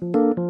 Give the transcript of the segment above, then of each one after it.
คุณ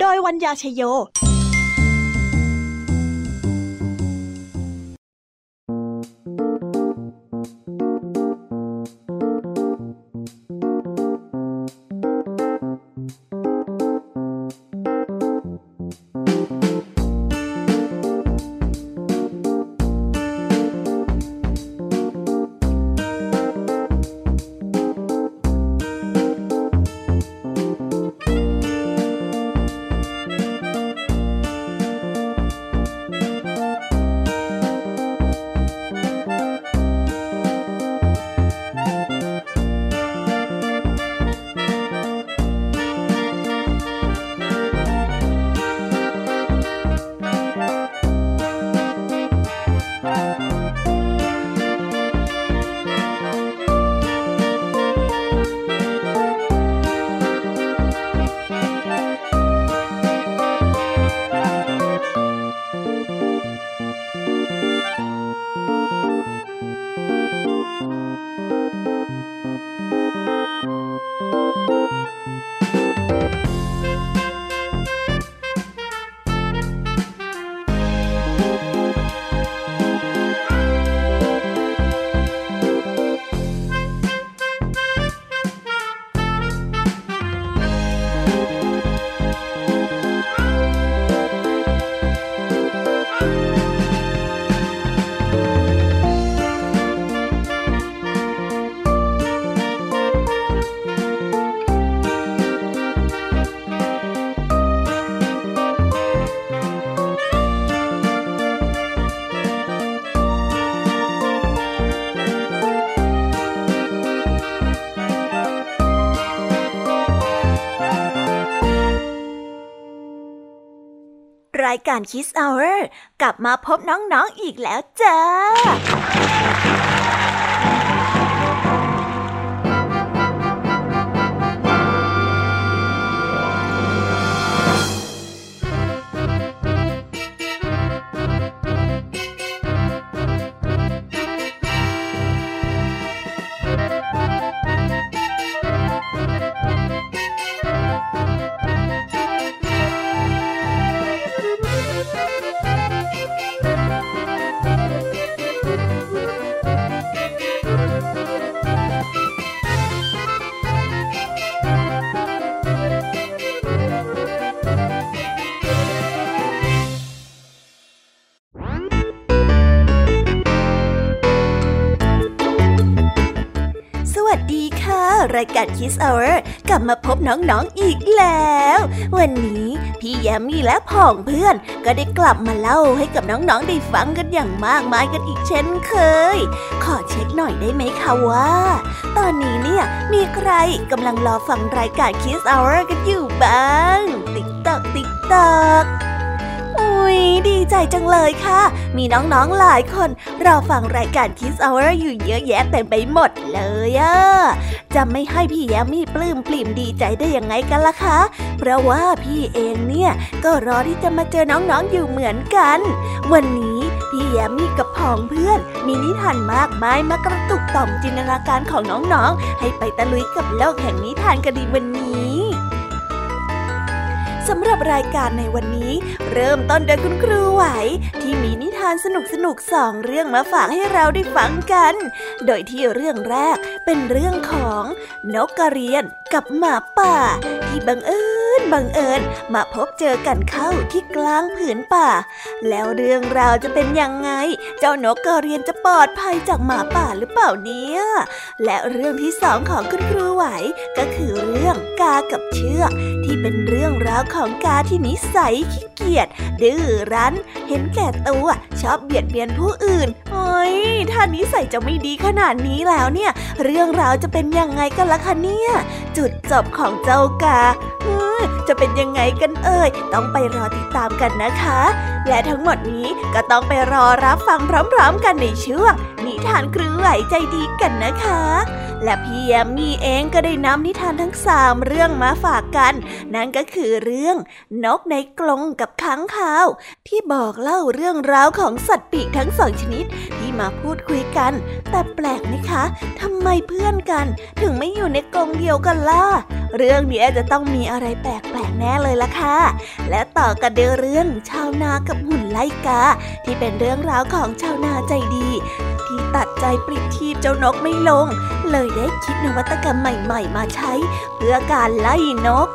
โดยวัญญาชยโยายการคิสเอาเรกลับมาพบน้องๆออีกแล้วจ้า รายการ Kiss Hour กลับมาพบน้องๆออีกแล้ว วันนี้พี่แยมมี่และผองเพื่อน ก็ได้กลับมาเล่าให้กับน้องๆได้ฟังกันอย่างมากมายกันอีกเช่นเคย ขอเช็คหน่อยได้ไหมคะว่า ตอนนี้เนี่ยมีใครกำลังรอฟังรายการ Kiss Hour กันอยู่บ้าง ติ๊กตอกติ๊กตอก หุยดีใจจังเลยค่ะ มีน้องๆหลายคนรอฟังรายการคิสเอาไว้อยู่เยอะแยะเต็มไปหมดเลยอะจะไม่ให้พี่แยมมี่ปลื้มปลิ่มดีใจได้ยังไงกันล่ะคะ เพราะว่าพี่เองเนี่ยก็รอที่จะมาเจอน้องๆอยู่เหมือนกัน วันนี้พี่แยมมี่กับพองเพื่อน มีนิทานมากมายมากระตุกต่อมจินตนาการของน้องๆ ให้ไปตะลุยกับโลกแห่งนิทานกันดีวันนี้ สำหรับรายการในวันนี้ เริ่มต้นโดยคุณครูไหว ที่มีนิทานสนุกสนุกสองเรื่องมาฝากให้เราได้ฟังกัน โดยที่เรื่องแรกเป็นเรื่องของนกกระเรียนกับหมาป่า ที่บังเอิญบังเอิญมาพบเจอกันเข้าที่กลางผืนป่า แล้วเรื่องราวจะเป็นยังไง เจ้านกกระเรียนจะปลอดภัยจากหมาป่าหรือเปล่าเนี่ยและเรื่องที่สองของคุณครูไหวก็คือเรื่องกากับเชือก ที่เป็นเรื่องราวของกาที่นิสัยขี้เกียจดื้อรั้น เห็นแก่ตัวชอบเบียดเบียนผู้อื่นโอ้ยถ้านิสัยจะไม่ดีขนาดนี้แล้วเนี่ย เรื่องราวจะเป็นยังไงกันล่ะคะเนี่ย จุดจบของเจ้ากาจะเป็นยังไงกันเอ่ย ต้องไปรอติดตามกันนะคะ และทั้งหมดนี้ก็ต้องไปรอรับฟังพร้อมๆ กันในช่วงนิทานครือไหวใจดีกันนะคะ และพี่แยมมี่เองก็ได้นำนิทานทั้งสามเรื่องมาฝากกันนั่นก็คือเรื่องนกในกรงกับค้างคาว ที่บอกเล่าเรื่องราวของสัตว์ปีกทั้งสองชนิด ที่มาพูดคุยกัน แต่แปลกไหมคะทำไมเพื่อนกันถึงไม่อยู่ในกรงเดียวกันล่ะ เรื่องนี้จะต้องมีอะไรแปลกๆแน่เลยล่ะค่ะ และต่อกันเดเรื่องชาวนากับหุ่นไลกา ที่เป็นเรื่องราวของชาวนาใจดี ที่ตัดใจปลิดทีบเจ้านกไม่ลง เลยได้คิดนวัตกรรมใหม่ ๆ มาใช้ เพื่อการไล่นก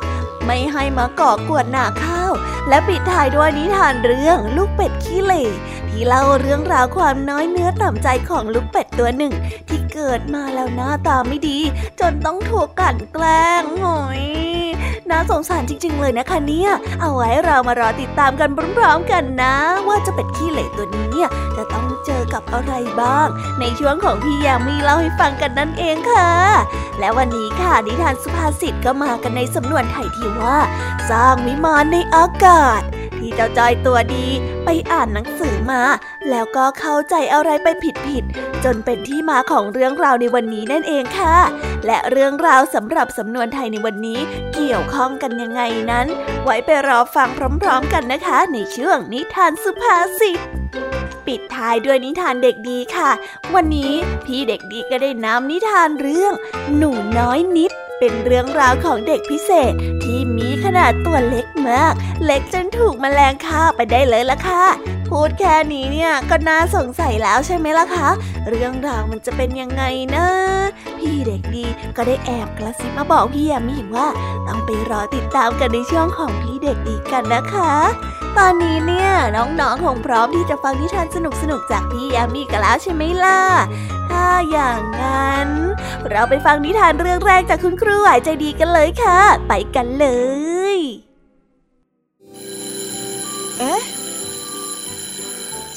ไม่ให้มาก่อกวนหนาข้าว และปิดท้ายด้วยนิทานเรื่องลูกเป็ดขี้เหร่ที่เล่าเรื่องราวความน้อยเนื้อต่ำใจของลูกเป็ดตัวหนึ่ง ที่เกิดมาแล้วหน้าตาไม่ดี จนต้องถูกกันแกล้งหอยน่าสงสารจริง ๆ เลยนะคะเนี่ย เอาไว้เรามารอติดตามกันพร้อมๆกันนะ ว่าจะเป็ดขี้เหร่ตัวนี้เนี่ยจะต้องเจอกับอะไรบ้าง ในช่วงของพี่ยามีเล่าให้ฟังกันนั่นเองค่ะ และวันนี้ค่ะนิทานสุภาษิตก็มากันในสำนวนไทยที่ว่า สร้างวิมานในอากาศ ที่เจ้าจอยตัวดีไปอ่านหนังสือมา แล้วก็เข้าใจอะไรไปผิดๆจนเป็นที่มาของเรื่องราวในวันนี้นั่นเองค่ะ และเรื่องราวสำหรับสำนวนไทยในวันนี้เกี่ยวข้องกันยังไงนั้น ไว้ไปรอฟังพร้อมๆกันนะคะ ในช่วงนิทานสุภาษิตปิดท้ายด้วยนิทานเด็กดีค่ะ วันนี้พี่เด็กดีก็ได้นำนิทานเรื่อง หนูน้อยนิด เป็นเรื่องราวของเด็กพิเศษที่มีขนาดตัวเล็กมาก เล็กจนถูกมแมลงฆ่าไปได้เลยละค่ะ พูดแค่นี้เนี่ยก็น่าสงสัยแล้วใช่ไหมล่ะคะ เรื่องราวมันจะเป็นยังไงนะ พี่เด็กดีก็ได้แอบกระซิบมาบอกพี่ยามีว่า ต้องไปรอติดตามกันในช่วงของพี่เด็กดีกันนะคะ ตอนนี้เนี่ยน้องๆคงพร้อมที่จะฟังนิทานสนุกๆจากพี่ยามีกันแล้วใช่ไหมล่ะถ้าอย่างนั้น เราไปฟังนิทานเรื่องแรกจากคุณครูหายใจดีกันเลยค่ะ ไปกันเลย เอ๊ะ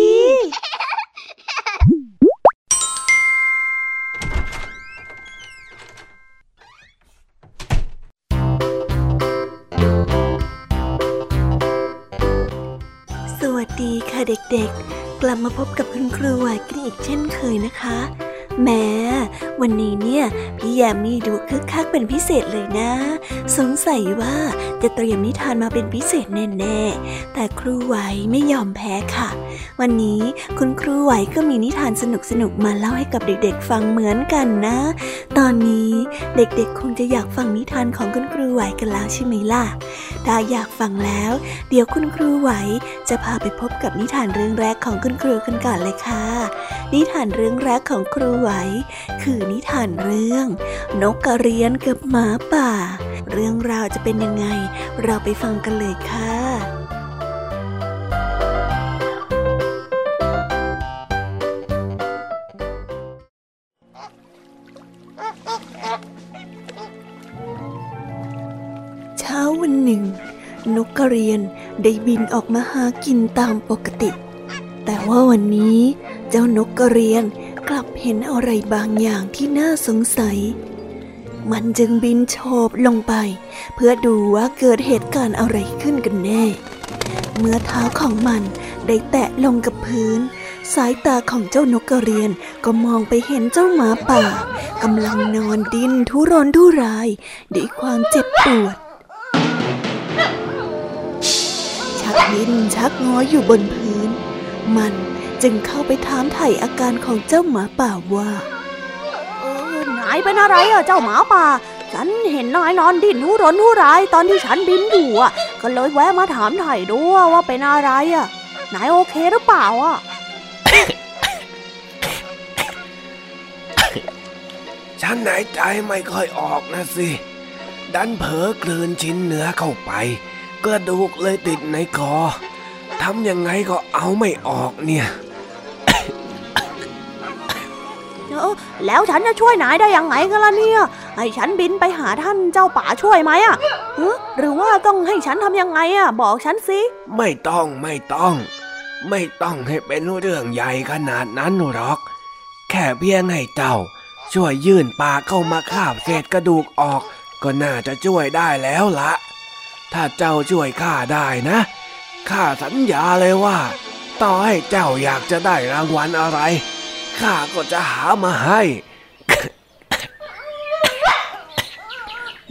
ี ค่ะเด็กๆ กลับมาพบกับคุณครูไหวกันอีกเช่นเคยนะคะ แม้วันนี้เนี่ยพี่แยมมี่ดูคึกคักเป็นพิเศษเลยนะ สงสัยว่าจะเตรียมนิทานมาเป็นพิเศษแน่ๆ แต่ครูไหวไม่ยอมแพ้ค่ะ วันนี้คุณครูไหวก็มีนิทานสนุกๆมาเล่าให้กับเด็กๆ ฟังเหมือนกันนะ ตอนนี้เด็กๆ คงจะอยากฟังนิทานของคุณครูไหวกันแล้วใช่ไหมล่ะ ถ้าอยากฟังแล้ว เดี๋ยวคุณครูไหวจะพาไปพบกับนิทานเรื่องแรกของคุณครูกันก่อนเลยค่ะ นิทานเรื่องแรกของครูไหว คือนิทานเรื่อง นกกระเรียนกับหมาป่า เรื่องราวจะเป็นยังไง เราไปฟังกันเลยค่ะ กกระเรียนได้บินออกมาหากินตามปกติ แต่ว่าวันนี้ เจ้านกกระเรียนกลับเห็นอะไรบางอย่างที่น่าสงสัย มันจึงบินโฉบลงไป เพื่อดูว่าเกิดเหตุการณ์อะไรขึ้นกันแน่ เมื่อเท้าของมันได้แตะลงกับพื้น สายตาของเจ้านกกระเรียนก็มองไปเห็นเจ้าหมาป่ากำลังนอนดิ้นทุรนทุรายด้วยความเจ็บปวด ดิ้นชักงออยู่บนพื้น มันจึงเข้าไปถามไถ่อาการของเจ้าหมาป่าว่า เออนายเป็นอะไรอะเจ้าหมาป่า ฉันเห็นนายนอนดิ้นทุรนทุรายตอนที่ฉันบินอยู่อะก็เลยแวะมาถามไถ่ดูว่าเป็นอะไรอะนายโอเคหรือเปล่าอะฉันหายใจไม่ค่อยออกนะสิ ดันเผลอกลืนชิ้นเนื้อเข้าไป กระดูกเลยติดในคอทำยังไงก็เอาไม่ออกเนี่ยเออแล้วฉันจะช่วยนายได้ยังไงกันล่ะเนี่ย ให้ฉันบินไปหาท่านเจ้าป่าช่วยไหมอะฮะหรือว่าต้องให้ฉันทำยังไงอะบอกฉันสิ ไม่ต้องไม่ต้อง ไม่ต้องให้เป็นเรื่องใหญ่ขนาดนั้นหรอก แค่เพียงให้เจ้า ช่วยยื่นปากเข้ามาคาบเศษกระดูกออก ก็น่าจะช่วยได้แล้วละ ถ้าเจ้าช่วยข้าได้นะ ข้าสัญญาเลยว่า ต่อให้เจ้าอยากจะได้รางวัลอะไร ข้าก็จะหามาให้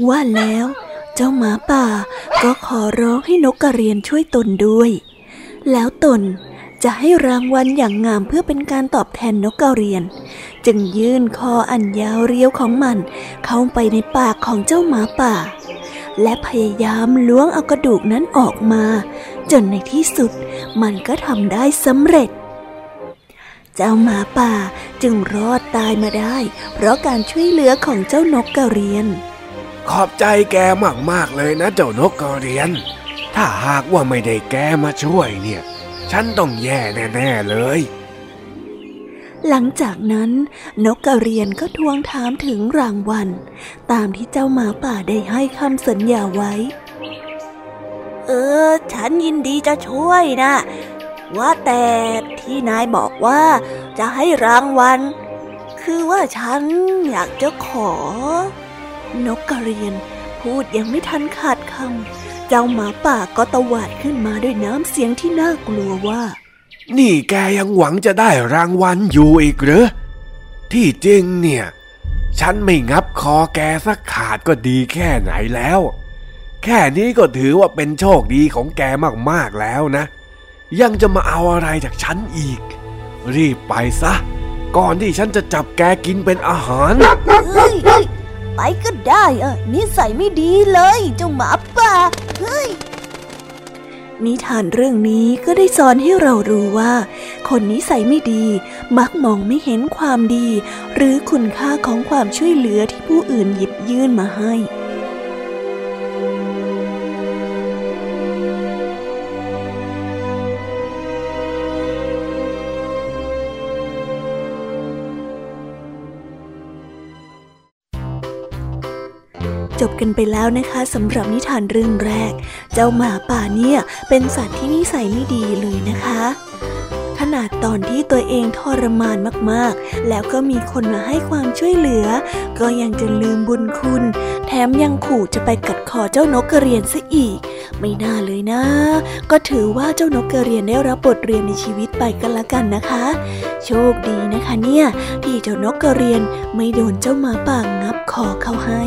ว่าแล้ว เจ้าหมาป่าก็ขอร้องให้นกกระเรียนช่วยตนด้วย แล้วตนจะให้รางวัลอย่างงามเพื่อเป็นการตอบแทนนกกระเรียน จึงยื่นคออันยาวเรียวของมัน เข้าไปในปากของเจ้าหมาป่า และพยายามล้วงเอากระดูกนั้นออกมา จนในที่สุดมันก็ทำได้สำเร็จ เจ้าหมาป่าจึงรอดตายมาได้ เพราะการช่วยเหลือของเจ้านกกระเรียน ขอบใจแกมากๆเลยนะเจ้านกกระเรียน ถ้าหากว่าไม่ได้แกมาช่วยเนี่ย ฉันต้องแย่แน่ๆเลย หลังจากนั้นนกกระเรียนก็ทวงถามถึงรางวัล ตามที่เจ้าหมาป่าได้ให้คำสัญญาไว้ เออ ฉันยินดีจะช่วยนะ ว่าแต่ที่นายบอกว่าจะให้รางวัล คือว่าฉันอยากจะขอ นกกระเรียนพูดยังไม่ทันขาดคำ เจ้าหมาป่าก็ตวาดขึ้นมาด้วยน้ำเสียงที่น่ากลัวว่า นี่แกยังหวังจะได้รางวัลอยู่อีกเหรอที่จริงเนี่ย ฉันไม่งับคอแกสักขาดก็ดีแค่ไหนแล้ว แค่นี้ก็ถือว่าเป็นโชคดีของแกมากๆแล้วนะ ยังจะมาเอาอะไรจากฉันอีก รีบไปซะ ก่อนที่ฉันจะจับแกกินเป็นอาหารเฮ้ยไปก็ได้เออนิสัยไม่ดีเลยเจ้าหมาป่าเฮ้ย นิทานเรื่องนี้ก็ได้สอนให้เรารู้ว่า คนนิสัยไม่ดี มักมองไม่เห็นความดี หรือคุณค่าของความช่วยเหลือที่ผู้อื่นหยิบยื่นมาให้ จบกันไปแล้วนะคะสำหรับนิทานเรื่องแรก เจ้าหมาป่าเนี่ยเป็นสัตว์ที่นิสัยไม่ดีเลยนะคะขนาดตอนที่ตัวเองทรมานมากๆ แล้วก็มีคนมาให้ความช่วยเหลือ ก็ยังจะลืมบุญคุณ แถมยังขู่จะไปกัดคอเจ้านกกระเรียนซะอีก ไม่น่าเลยนะ ก็ถือว่าเจ้านกกระเรียนได้รับบทเรียนในชีวิตไปกันละกันนะคะ โชคดีนะคะเนี่ย ที่เจ้านกกระเรียนไม่โดนเจ้าหมาป่างับคอเข้าให้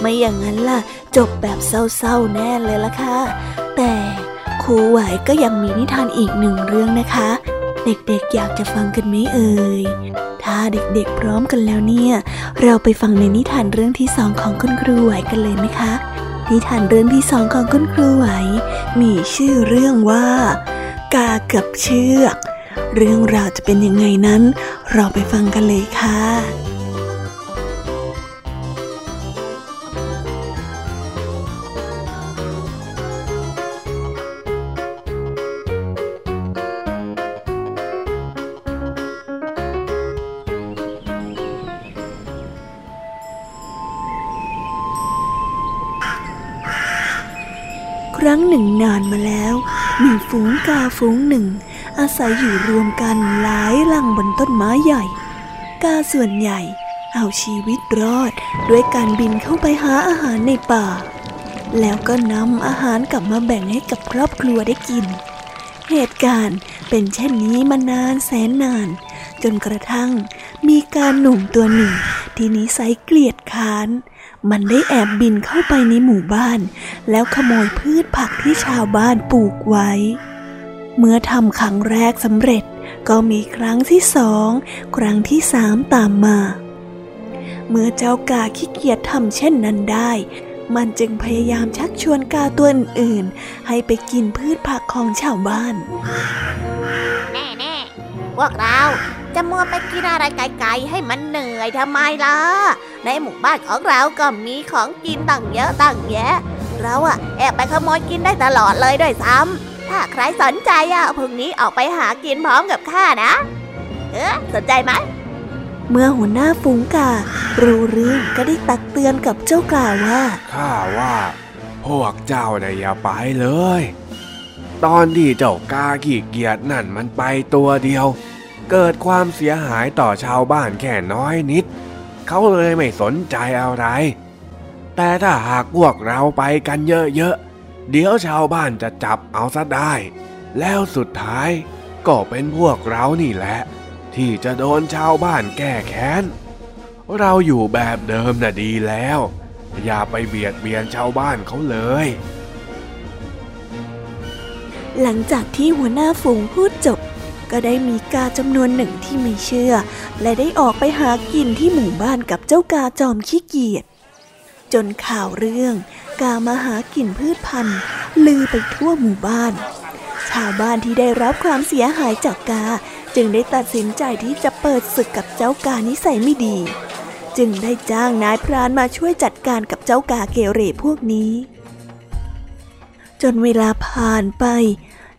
ไม่อย่างนั้นล่ะ จบแบบเศร้าๆแน่เลยล่ะค่ะ แต่ครูไหวก็ยังมีนิทานอีกหนึ่งเรื่องนะคะ เด็กๆอยากจะฟังกันไหมเอ่ย ถ้าเด็กๆพร้อมกันแล้วเนี่ย เราไปฟังในนิทานเรื่องที่สองของคุณครูไหวกันเลยไหมคะ นิทานเรื่องที่สองของคุณครูไหว มีชื่อเรื่องว่า กากับเชือก เรื่องราวจะเป็นยังไงนั้น เราไปฟังกันเลยค่ะานมาแล้ว มีฝูงกาฝูงหนึ่ง อาศัยอยู่รวมกันหลายลังบนต้นไม้ใหญ่ กาส่วนใหญ่ เอาชีวิตรอดด้วยการบินเข้าไปหาอาหารในป่า แล้วก็นำอาหารกลับมาแบ่งให้กับครอบครัวได้กิน เหตุการณ์เป็นเช่นนี้มานานแสนนาน จนกระทั่งมีการหนุ่มตัวหนึ่งที่นิสัยเกลียดค้าน มันได้แอบบินเข้าไปในหมู่บ้าน แล้วขโมยพืชผักที่ชาวบ้านปลูกไว้ เมื่อทำครั้งแรกสำเร็จ ก็มีครั้งที่สอง ครั้งที่สามตามมา เมื่อเจ้ากาขี้เกียจทำเช่นนั้นได้ มันจึงพยายามชักชวนกาตัวอื่นๆ ให้ไปกินพืชผักของชาวบ้าน แน่แน่พวกเรา จะมัวไปกินอะไรไกลๆให้มันเหนื่อยทำไมล่ะ ในหมู่บ้านของเราก็มีของกินตั้งเยอะตั้งแยะ เราอะแอบไปขโมยกินได้ตลอดเลยด้วยซ้ำถ้าใครสนใจอะพรุ่งนี้ออกไปหากินพร้อมกับข้านะ เออสนใจไหมเมื่อหัวหน้าฝูงการู้เรื่องก็ได้ตักเตือนกับเจ้ากาว่าข้าว่าพวกเจ้าน่ะอย่าไปเลย ตอนที่เจ้ากาขี้เกียจนั่นมันไปตัวเดียว เกิดความเสียหายต่อชาวบ้านแค่น้อยนิด เขาเลยไม่สนใจอะไร แต่ถ้าหากพวกเราไปกันเยอะๆ เดี๋ยวชาวบ้านจะจับเอาซะได้ แล้วสุดท้ายก็เป็นพวกเรานี่แหละ ที่จะโดนชาวบ้านแก้แค้น เราอยู่แบบเดิมน่ะดีแล้ว อย่าไปเบียดเบียนชาวบ้านเขาเลยหลังจากที่หัวหน้าฝูงพูดจบ ก็ได้มีกาจำนวนหนึ่งที่ไม่เชื่อ และได้ออกไปหากินที่หมู่บ้านกับเจ้ากาจอมขี้เกียจจนข่าวเรื่อง กามาหากินพืชพันธุ์ลือไปทั่วหมู่บ้าน ชาวบ้านที่ได้รับความเสียหายจากกา จึงได้ตัดสินใจที่จะเปิดศึกกับเจ้ากานิสัยไม่ดี จึงได้จ้างนายพรานมาช่วยจัดการกับเจ้ากาเกเรพวกนี้ จนเวลาผ่านไป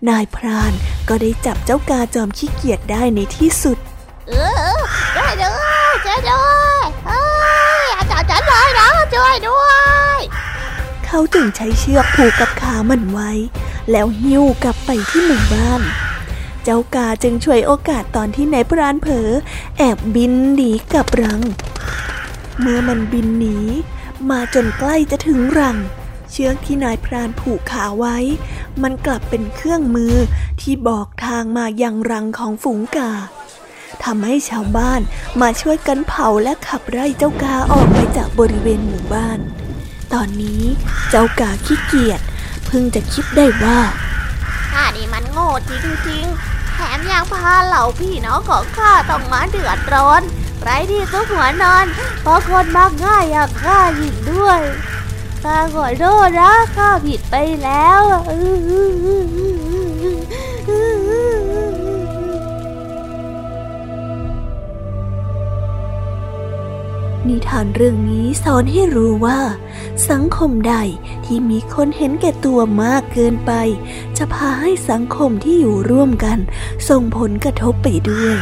นายพรานก็ได้จับเจ้ากาจอมขี้เกียจได้ในที่สุด เออช่วยด้วยช่วยด้วยเอ้ยอย่าจับฉันเลยนะช่วยด้วย เขาจึงใช้เชือกผูกกับขามันไว้ แล้วหิ้วกลับไปที่หมู่บ้านเจ้ากาจึงช่วยโอกาสตอนที่นายพรานเผลอแอบบินหนีกลับรัง เมื่อมันบินหนี มาจนใกล้จะถึงรัง เชือกที่นายพรานผูกขาไว้ มันกลับเป็นเครื่องมือที่บอกทางมายังรังของฝูงกาทำให้ชาวบ้านมาช่วยกันเผาและขับไล่เจ้ากาออกไปจากบริเวณหมู่บ้าน ตอนนี้เจ้ากาขี้เกียจเพิ่งจะคิดได้ว่าข้านี่มันโง่จริงๆ แถมยังพาเหล่าพี่น้องของข้าต้องมาเดือดร้อนไรที่ซุกหัวนอน เพราะคนมักง่ายอย่างข้าอีกด้วย ข้าขอโทษนะข้าผิดไปแล้วนิทานเรื่องนี้สอนให้รู้ว่า สังคมใดที่มีคนเห็นแก่ตัวมากเกินไป จะพาให้สังคมที่อยู่ร่วมกัน ส่งผลกระทบไปด้วย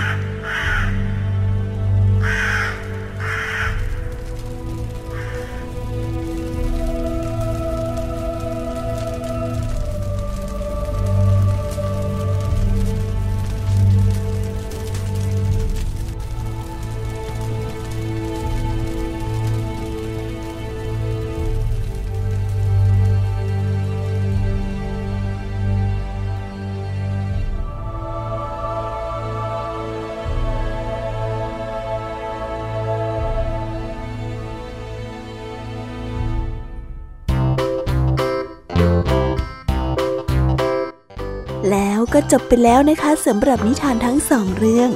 จบไปแล้วนะคะสำหรับนิทานทั้งสองเรื่อง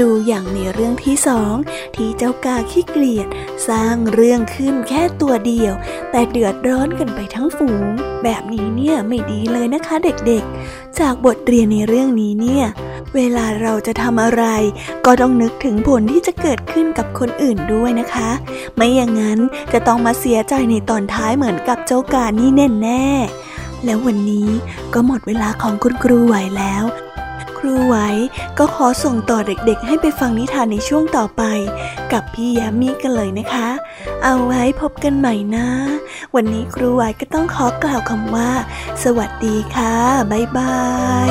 ดูอย่างในเรื่องที่สองที่เจ้ากาขี้เกลียดสร้างเรื่องขึ้นแค่ตัวเดียว แต่เดือดร้อนกันไปทั้งฝูง แบบนี้เนี่ยไม่ดีเลยนะคะเด็กๆ จากบทเรียนในเรื่องนี้เนี่ยเวลาเราจะทำอะไร ก็ต้องนึกถึงผลที่จะเกิดขึ้นกับคนอื่นด้วยนะคะ ไม่อย่างนั้นจะต้องมาเสียใจในตอนท้ายเหมือนกับเจ้ากานี่แน่ๆ แล้ววันนี้ก็หมดเวลาของคุณครูไหวแล้ว ครูไหวก็ขอส่งต่อเด็กๆ ให้ไปฟังนิทานในช่วงต่อไป กับพี่ยามีกันเลยนะคะ เอาไว้พบกันใหม่นะ วันนี้ครูไหวก็ต้องขอกล่าวคำว่า สวัสดีค่ะ บ๊ายบาย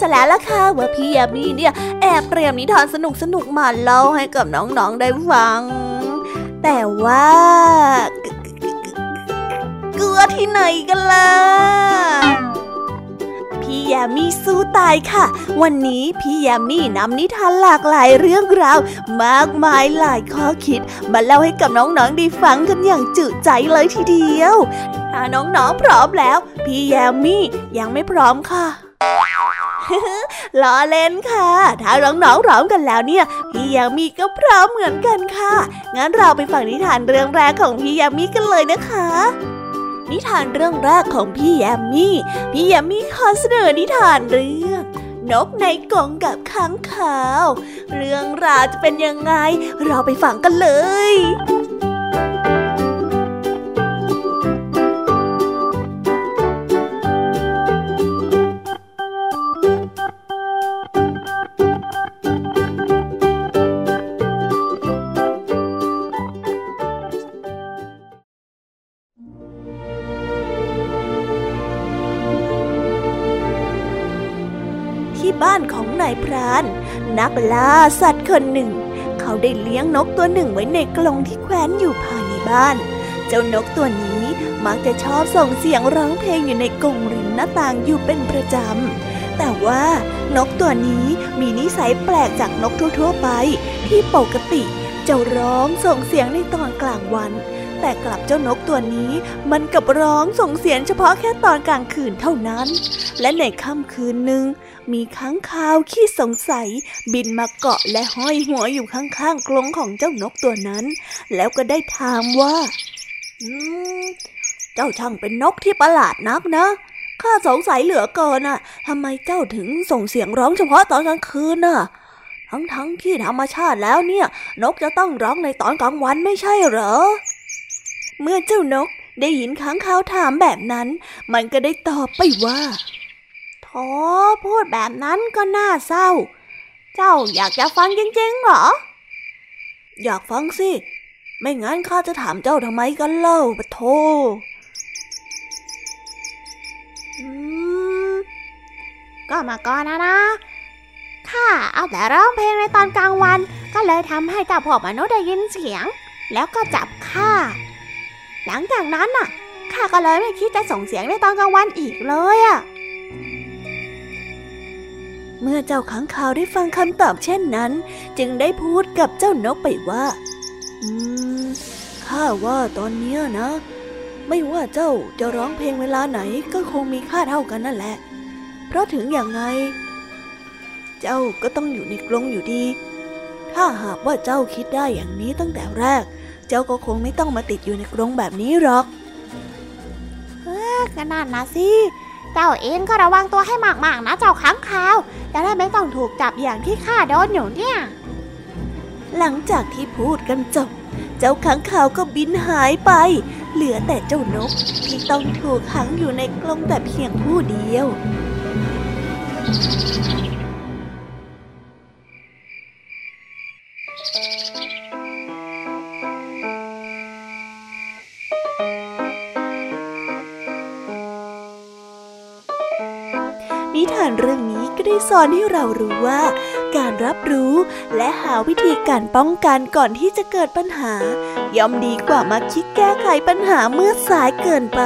ซะแล้วล่ะค่ะว่าพี่ยามีเนี่ยแอบเตรียมนิทานสนุกสนุกมาเล่าให้กับน้องๆได้ฟัง แต่ว่าเกลือที่ไหนกันล่ะพี่ยามีสู้ตายค่ะ วันนี้พี่ยามีนำนิทานหลากหลายเรื่องราว มากมายหลายข้อคิด มาเล่าให้กับน้องๆได้ฟังกันอย่างจุใจเลยทีเดียวถ้าน้องๆพร้อมแล้ว พี่ยามียังไม่พร้อมค่ะ ล้อเล่นค่ะ ถ้าน้องๆร้อมกันแล้วเนี่ย พี่ยามีก็พร้อมเหมือนกันค่ะ งั้นเราไปฟังนิทานเรื่องแรกของพี่ยามีกันเลยนะคะ นิทานเรื่องแรกของพี่ยามีพี่ยามีขอเสนอนิทานเรื่องนกในกรงกับค้างคาว เรื่องราวจะเป็นยังไง เราไปฟังกันเลย นักล่าสัตว์คนหนึ่ง เขาได้เลี้ยงนกตัวหนึ่งไว้ในกรงที่แขวนอยู่ภายในบ้าน เจ้านกตัวนี้มักจะชอบส่งเสียงร้องเพลงอยู่ในกรงริมหน้าต่างอยู่เป็นประจำ แต่ว่านกตัวนี้มีนิสัยแปลกจากนกทั่วๆไป ที่ปกติจะร้องส่งเสียงในตอนกลางวัน แต่กลับเจ้านกตัวนี้มันกับร้องส่งเสียงเฉพาะแค่ตอนกลางคืนเท่านั้น และในค่ำคืนหนึ่งมีค้างคาวขี้สงสัย บินมาเกาะและห้อยหัวอยู่ข้างๆกรงของเจ้านกตัวนั้น แล้วก็ได้ถามว่า อืม เจ้าช่างเป็นนกที่ประหลาดนักนะข้าสงสัยเหลือเกินอะทำไมเจ้าถึงส่งเสียงร้องเฉพาะตอนกลางคืนน่ะ ทั้งๆทที่ธรรมชาติแล้วเนี่ย นกจะต้องร้องในตอนกลางวันไม่ใช่เหรอ เมื่อเจ้านกได้ยินค้างคาวถามแบบนั้น มันก็ได้ตอบไปว่าโอ้พูดแบบนั้นก็น่าเศร้า เจ้าอยากจะฟังจริงๆเหรอ อยากฟังสิ ไม่งั้นข้าจะถามเจ้าทำไมกันเล่าปะโทก็มาก่อนนะนะข้าเอาแต่ร้องเพลงในตอนกลางวัน ก็เลยทำให้เจ้าพวกมนุษย์ได้ยินเสียง แล้วก็จับข้า หลังจากนั้นน่ะข้าก็เลยไม่คิดจะส่งเสียงในตอนกลางวันอีกเลยอะเมื่อเจ้าขังข่าวได้ฟังคำตอบเช่นนั้น จึงได้พูดกับเจ้านกไปว่า อืม ข้าว่าตอนนี้นะ ไม่ว่าเจ้าจะร้องเพลงเวลาไหนก็คงมีค่าเท่ากันนั่นแหละ เพราะถึงอย่างไง เจ้าก็ต้องอยู่ในกรงอยู่ดี ถ้าหากว่าเจ้าคิดได้อย่างนี้ตั้งแต่แรก เจ้าก็คงไม่ต้องมาติดอยู่ในกรงแบบนี้หรอกเฮ้ก็นั่นนะสิเจ้าเองก็ระวังตัวให้มากๆนะเจ้าค้างคาวจะได้ไม่ต้องถูกจับอย่างที่ข้าโดนอยู่เนี่ย หลังจากที่พูดกันจบ เจ้าค้างคาวก็บินหายไป เหลือแต่เจ้านกที่ต้องถูกขังอยู่ในกรงแต่เพียงผู้เดียวก็ ได้สอนให้เรารู้ว่า การรับรู้และหาวิธีการป้องกันก่อนที่จะเกิดปัญหา ย่อมดีกว่ามาคิดแก้ไขปัญหาเมื่อสายเกินไป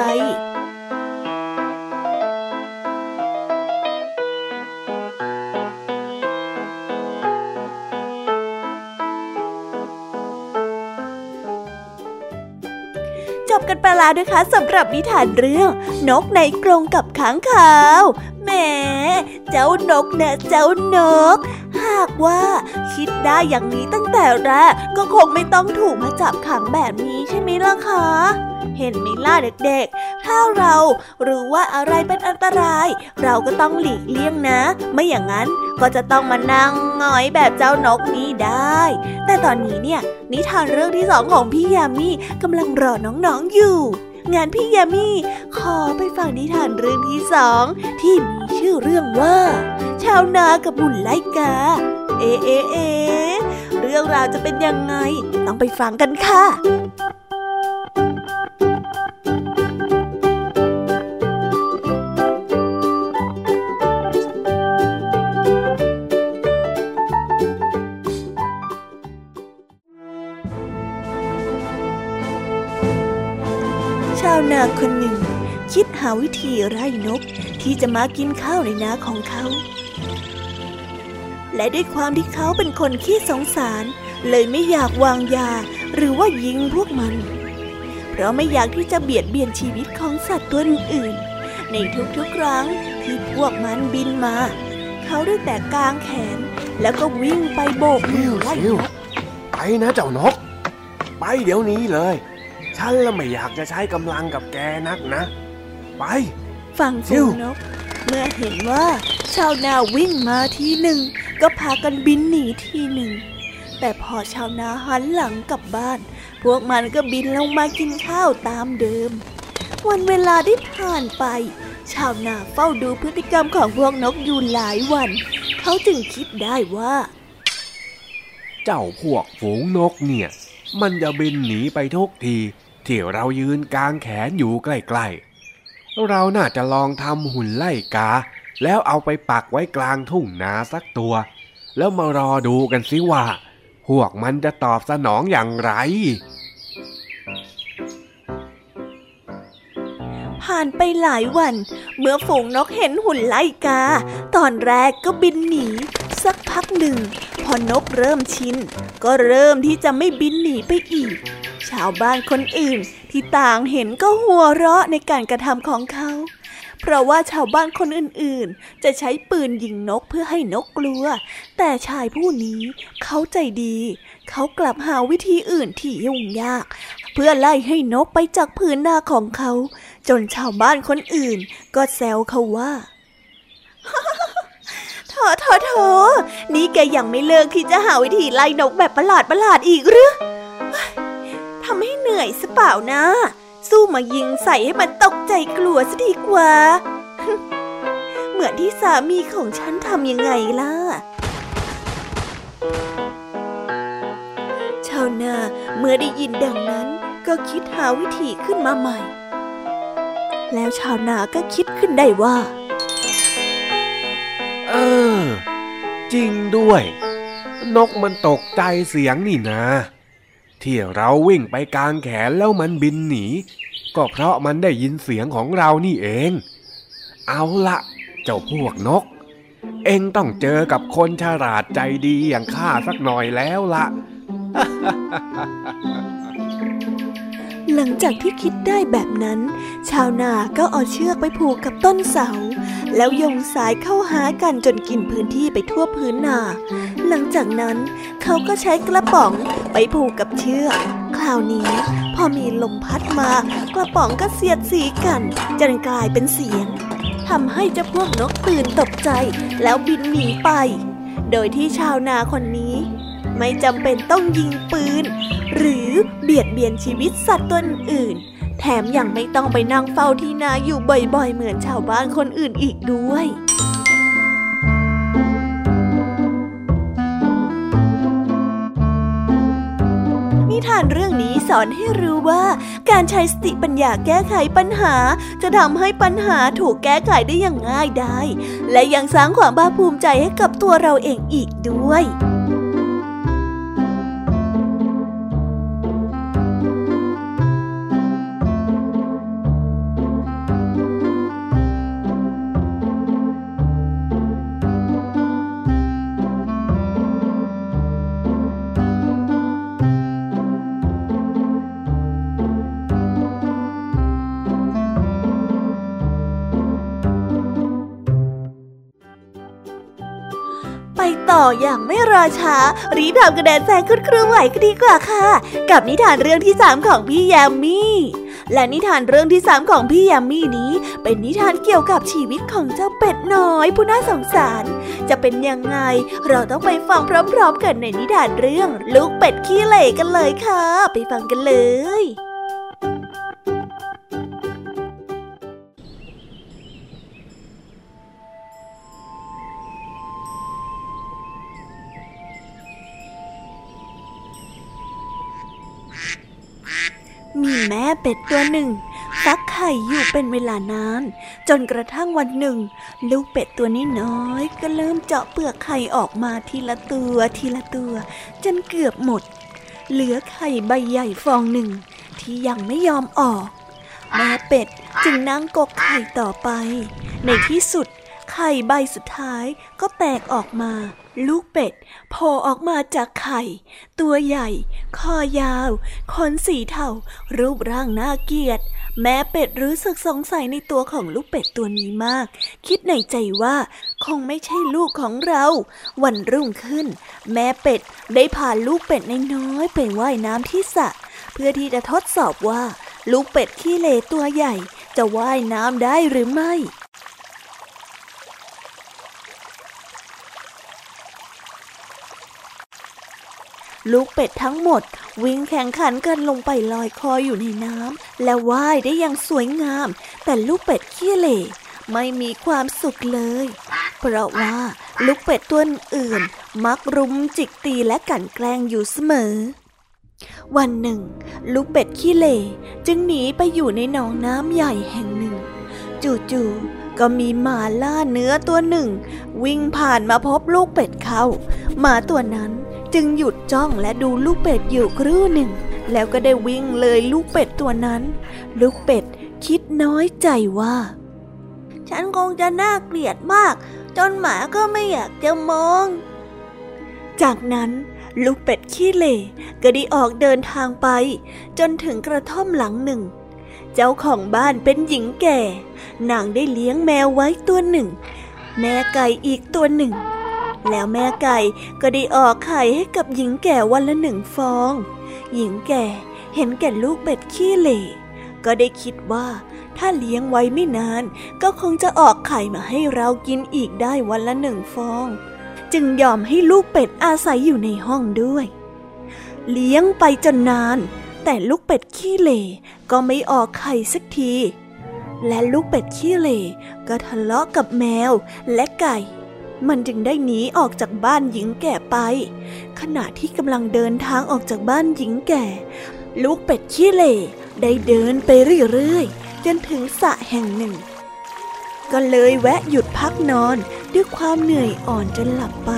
จบกันไปแล้วนะคะสำหรับนิทานเรื่อง นกในกรงกับค้างคาว เจ้านกนะเจ้านก หากว่าคิดได้อย่างนี้ตั้งแต่แรกก็คงไม่ต้องถูกมาจับขังแบบนี้ใช่ไหมล่ะคะเห็นไหมล่ะเด็กๆ ถ้าเรารู้ว่าอะไรเป็นอันตราย เราก็ต้องหลีกเลี่ยงนะ ไม่อย่างนั้นก็จะต้องมานั่งงอยแบบเจ้านกนี้ได้ แต่ตอนนี้เนี่ย นิทานเรื่องที่สองของพี่ยามีกำลังรอน้องๆอยู่ งานพี่ยามีขอไปฟังนิทานเรื่องที่สองที่มีชื่อเรื่องว่า ชาวนากับบุญไลกา เอเอเอเรื่องราวจะเป็นยังไง ต้องไปฟังกันค่ะาคนหนึ่ง คิดหาวิธีไล่นกที่จะมากินข้าวในนาของเขา และด้วยความที่เขาเป็นคนขี้สงสาร เลยไม่อยากวางยา หรือว่ายิงพวกมัน เพราะไม่อยากที่จะเบียดเบียนชีวิตของสัตว์ตัวอื่นในทุกๆครั้งที่พวกมันบินมา เขาได้แต่กางแขน แล้วก็วิ่งไปโบกมือไล่นกไปนะเจ้านก ไปเดี๋ยวนี้เลย ฉันละไม่อยากจะใช้กำลังกับแกนักนะ ไป ฟังฟูนก เมื่อเห็นว่าชาวนาวิ่งมาทีหนึ่ง ก็พากันบินหนีทีหนึ่ง แต่พอชาวนาหันหลังกลับบ้าน พวกมันก็บินลงมากินข้าวตามเดิม วันเวลาได้ผ่านไป ชาวนาเฝ้าดูพฤติกรรมของพวกนกอยู่หลายวัน เขาจึงคิดได้ว่า เจ้าพวกฝูงนกเนี่ย มันจะบินหนีไปทุกที ที่เรายืนกลางแขนอยู่ใกล้ๆ เราน่าจะลองทำหุ่นไล่กา แล้วเอาไปปักไว้กลางทุ่งนาสักตัว แล้วมารอดูกันสิว่า พวกมันจะตอบสนองอย่างไร ผ่านไปหลายวัน เมื่อฝูงนกเห็นหุ่นไล่กา ตอนแรกก็บินหนี สักพักหนึ่ง พอนกเริ่มชินก็เริ่มที่จะไม่บินหนีไปอีก ชาวบ้านคนอื่นที่ต่างเห็นก็หัวเราะในการกระทำของเขา เพราะว่าชาวบ้านคนอื่นๆ จะใช้ปืนยิงนกเพื่อให้นกกลัว แต่ชายผู้นี้เขาใจดี เขากลับหาวิธีอื่นที่ยุ่งยาก เพื่อไล่ให้นกไปจากพื้นนาของเขา จนชาวบ้านคนอื่น ก็แซวเขาว่า โถโถโถนี่แกยังไม่เลิกที่จะหาวิธีไล่นกแบบประหลาดประหลาดอีกหรือทำให้เหนื่อยสเปล่านะ สู้มายิงใส่ให้มันตกใจกลัวซะดีกว่า เหมือนที่สามีของฉันทำยังไงล่ะ ชาวนาเมื่อได้ยินดังนั้น ก็คิดหาวิธีขึ้นมาใหม่ แล้วชาวนาก็คิดขึ้นได้ว่า ออ จริงด้วย นกมันตกใจเสียงนี่นะ ที่เราวิ่งไปกลางแขนแล้วมันบินหนี ก็เพราะมันได้ยินเสียงของเรานี่เอง เอาละเจ้าพวกนก เอ็งต้องเจอกับคนฉลาดใจดีอย่างข้าสักหน่อยแล้วละ หลังจากที่คิดได้แบบนั้น ชาวนาก็เอาเชือกไปผูกกับต้นเสา แล้วโยงสายเข้าหากันจนกินพื้นที่ไปทั่วพื้นนา หลังจากนั้นเขาก็ใช้กระป๋องไปผูกกับเชือก คราวนี้พอมีลมพัดมากระป๋องก็เสียดสีกัน จนกลายเป็นเสียงทำให้เจ้าพวกนกตื่นตกใจแล้วบินหนีไป โดยที่ชาวนาคนนี้ ไม่จำเป็นต้องยิงปืน หรือเบียดเบียนชีวิตสัตว์ตัวอื่น แถมยังไม่ต้องไปนั่งเฝ้าที่นาอยู่บ่อยๆ เหมือนชาวบ้านคนอื่นอีกด้วยนิทานเรื่องนี้สอนให้รู้ว่า การใช้สติปัญญาแก้ไขปัญหา จะทำให้ปัญหาถูกแก้ไขได้อย่างง่ายได้ และยังสร้างความภาคภูมิใจให้กับตัวเราเองอีกด้วย ต่ออย่างไม่รอช้า รีบทำกระแดนแซงคุณครูไหวก็ดีกว่าค่ะ กับนิทานเรื่องที่สามของพี่ยามีและนิทานเรื่องที่สามของพี่ยามีนี้ เป็นนิทานเกี่ยวกับชีวิตของเจ้าเป็ดน้อยผู้น่าสงสาร จะเป็นยังไง เราต้องไปฟังพร้อมๆกันในนิทานเรื่อง ลูกเป็ดขี้เหล่กันเลยค่ะ ไปฟังกันเลย เป็ดตัวหนึ่งฟักไข่อยู่เป็นเวลานาน จนกระทั่งวันหนึ่ง ลูกเป็ดตัวนี้น้อย ก็เริ่มเจาะเปลือกไข่ออกมาทีละตัวทีละตัว จนเกือบหมด เหลือไข่ใบใหญ่ฟองหนึ่ง ที่ยังไม่ยอมออก แม่เป็ดจึงนั่งกกไข่ต่อไป ในที่สุด ไข่ใบสุดท้ายก็แตกออกมา ลูกเป็ดโผล่ออกมาจากไข่ ตัวใหญ่ คอยาวขนสีเทารูปร่างน่าเกียด แม่เป็ดรู้สึกสงสัยในตัวของลูกเป็ดตัวนี้มาก คิดในใจว่าคงไม่ใช่ลูกของเรา วันรุ่งขึ้น แม่เป็ดได้พาลูกเป็ดน้อยไปว่ายน้ำที่สระเพื่อที่จะทดสอบว่า ลูกเป็ดขี้เลตัวใหญ่จะว่ายน้ำได้หรือไม่ ลูกเป็ดทั้งหมด วิ่งแข่งขันกันลงไปลอยคออยู่ในน้ำและว่ายได้อย่างสวยงาม แต่ลูกเป็ดขี้เหร่ไม่มีความสุขเลย เพราะว่าลูกเป็ดตัวอื่นมักรุมจิกตีและกั่นแกล้งอยู่เสมอ วันหนึ่ง ลูกเป็ดขี้เหร่จึงหนีไปอยู่ในหนองน้ำใหญ่แห่งหนึ่ง จู่ๆก็มีหมาล่าเนื้อตัวหนึ่ง วิ่งผ่านมาพบลูกเป็ดเขาหมาตัวนั้น จึงหยุดจ้องและดูลูกเป็ดอยู่ครู่หนึ่ง แล้วก็ได้วิ่งเลยลูกเป็ดตัวนั้น ลูกเป็ดคิดน้อยใจว่า ฉันคงจะน่าเกลียดมาก จนหมาก็ไม่อยากจะมอง จากนั้นลูกเป็ดขี้เหร่ก็ได้ออกเดินทางไป จนถึงกระท่อมหลังหนึ่ง เจ้าของบ้านเป็นหญิงแก่ นางได้เลี้ยงแมวไว้ตัวหนึ่ง แม่ไก่อีกตัวหนึ่ง แล้วแม่ไก่ก็ได้ออกไข่ให้กับหญิงแก่วันละหนึ่งฟอง หญิงแก่เห็นแก่ลูกเป็ดขี้เหร่ก็ได้คิดว่า ถ้าเลี้ยงไว้ไม่นานก็คงจะออกไข่มาให้เรากินอีกได้วันละหนึ่งฟอง จึงยอมให้ลูกเป็ดอาศัยอยู่ในห้องด้วย เลี้ยงไปจนนาน แต่ลูกเป็ดขี้เหร่ก็ไม่ออกไข่สักที และลูกเป็ดขี้เหร่ก็ทะเลาะกับแมวและไก่ มันจึงได้หนีออกจากบ้านหญิงแก่ไป ขณะที่กำลังเดินทางออกจากบ้านหญิงแก่ ลูกเป็ดขี้เหล่ได้เดินไปเรื่อยๆจนถึงสระแห่งหนึ่ง ก็เลยแวะหยุดพักนอนด้วยความเหนื่อยอ่อนจนหลับไป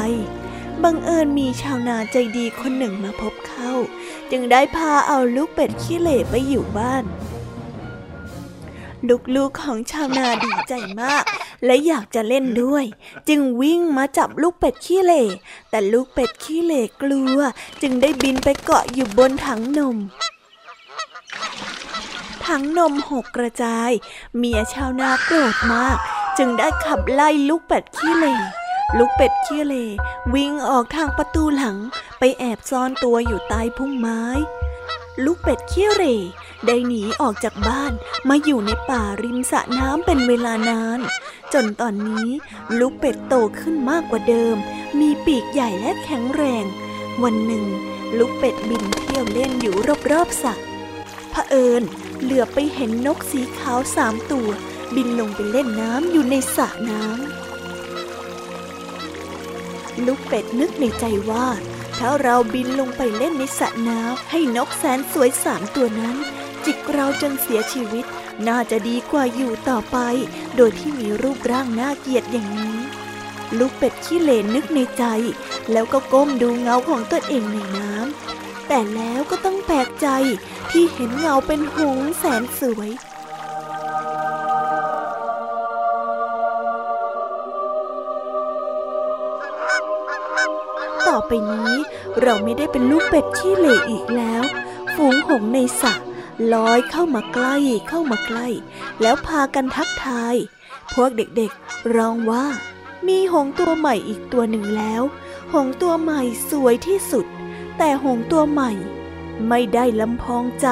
บังเอิญมีชาวนาใจดีคนหนึ่งมาพบเข้าจึงได้พาเอาลูกเป็ดขี้เหล่ไปอยู่บ้าน ลูกๆของชาวนาดีใจมาก และอยากจะเล่นด้วย จึงวิ่งมาจับลูกเป็ดขี้เหล่แต่ลูกเป็ดขี้เหล่กลัว จึงได้บินไปเกาะอยู่บนถังนมถังนมหกกระจาย เมียชาวนาโกรธมาก จึงได้ขับไล่ลูกเป็ดขี้เหล่ลูกเป็ดขี้เหล่วิ่งออกทางประตูหลัง ไปแอบซ่อนตัวอยู่ใต้พุ่มไม้ ลูกเป็ดเขี้เหร่ได้หนีออกจากบ้านมาอยู่ในป่าริมสระน้ำเป็นเวลานาน จนตอนนี้ลูกเป็ดโตขึ้นมากกว่าเดิม มีปีกใหญ่และแข็งแรง วันหนึ่ง ลูกเป็ดบินเที่ยวเล่นอยู่รอบๆสระพระเอิญเหลือไปเห็นนกสีขาวสามตัว บินลงไปเล่นน้ำอยู่ในสระน้ำลูกเป็ดนึกในใจว่า ถ้าเราบินลงไปเล่นในสระน้ำให้นกแสนสวยสามตัวนั้น จิกเราจนเสียชีวิต น่าจะดีกว่าอยู่ต่อไป โดยที่มีรูปร่างน่าเกลียดอย่างนี้ ลูกเป็ดขี้เหร่นึกในใจ แล้วก็ก้มดูเงาของตัวเองในน้ำแต่แล้วก็ต้องแปลกใจที่เห็นเงาเป็นหงส์แสนสวย อไปนี้ เราไม่ได้เป็นลูกเป็ดขี้เหร่อีกแล้ว ฝูงหงในสระลอยเข้ามาใกล้เข้ามาใกล้ แล้วพากันทักทาย พวกเด็กๆร้องว่า มีหงตัวใหม่อีกตัวหนึ่งแล้ว หงตัวใหม่สวยที่สุด แต่หงตัวใหม่ ไม่ได้ลำพองใจ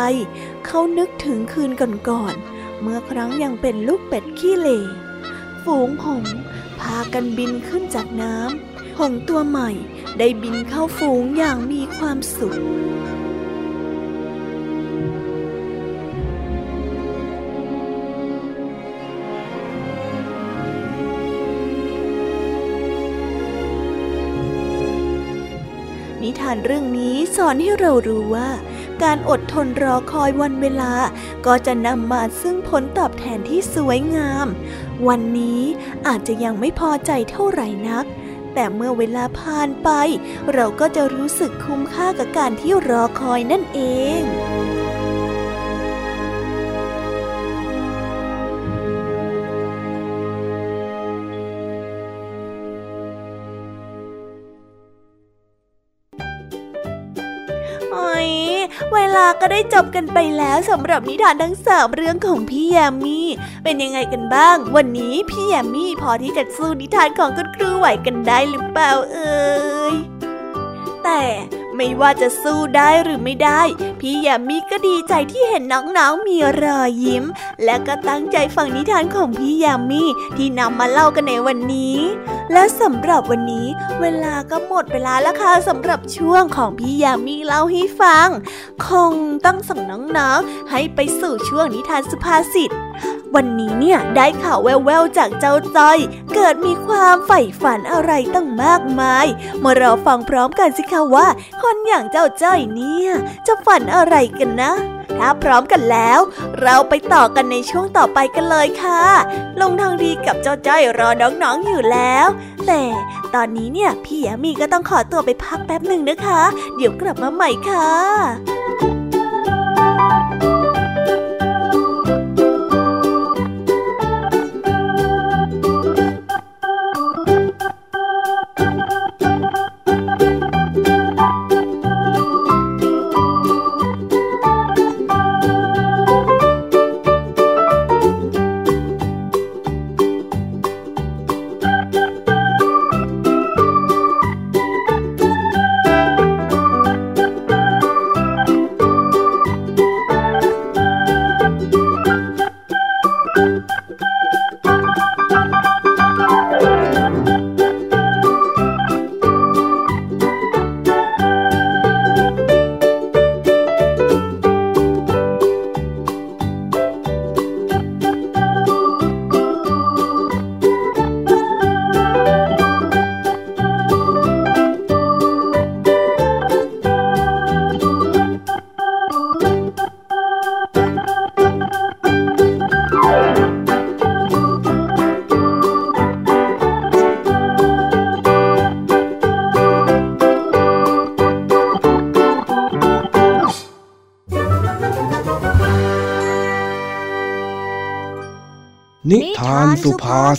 เขานึกถึงคืนก่อนๆเมื่อครั้งยังเป็นลูกเป็ดขี้เหร่ฝูงหง พากันบินขึ้นจากน้ำหงตัวใหม่ได้บินเข้าฝูงอย่างมีความสุขนิทานเรื่องนี้สอนให้เรารู้ว่า การอดทนรอคอยวันเวลา ก็จะนำมาซึ่งผลตอบแทนที่สวยงาม วันนี้อาจจะยังไม่พอใจเท่าไหร่นัก แต่เมื่อเวลาผ่านไป เราก็จะรู้สึกคุ้มค่ากับการที่รอคอยนั่นเอง ก็ได้จบกันไปแล้วสำหรับนิทานทั้งสามเรื่องของพี่แยมมี่ เป็นยังไงกันบ้าง วันนี้พี่แยมมี่พอที่จะสู้นิทานของคุณครูไหวกันได้หรือเปล่าเอ่ยแต่ ไม่ว่าจะสู้ได้หรือไม่ได้ พี่ยามีก็ดีใจที่เห็นน้องๆมีรอยยิ้ม และก็ตั้งใจฟังนิทานของพี่ยามีที่นำมาเล่ากันในวันนี้ และสำหรับวันนี้ เวลาก็หมดเวลาแล้วค่ะสำหรับช่วงของพี่ยามีเล่าให้ฟัง คงต้องส่งน้องๆให้ไปสู่ช่วงนิทานสุภาษิตวันนี้เนี่ยได้ข่าวแววๆจากเจ้าจ้อย เกิดมีความใฝ่ฝันอะไรตั้งมากมาย มาราฟังพร้อมกันสิคะว่า คนอย่างเจ้าจ้อยเนี่ย จะฝันอะไรกันนะ ถ้าพร้อมกันแล้ว เราไปต่อกันในช่วงต่อไปกันเลยค่ะ ลงทางดีกับเจ้าจ้อยรอน้องๆอยู่แล้ว แต่ตอนนี้เนี่ยพี่ยามีก็ต้องขอตัวไปพักแป๊บหนึ่งนะคะ เดี๋ยวกลับมาใหม่ค่ะ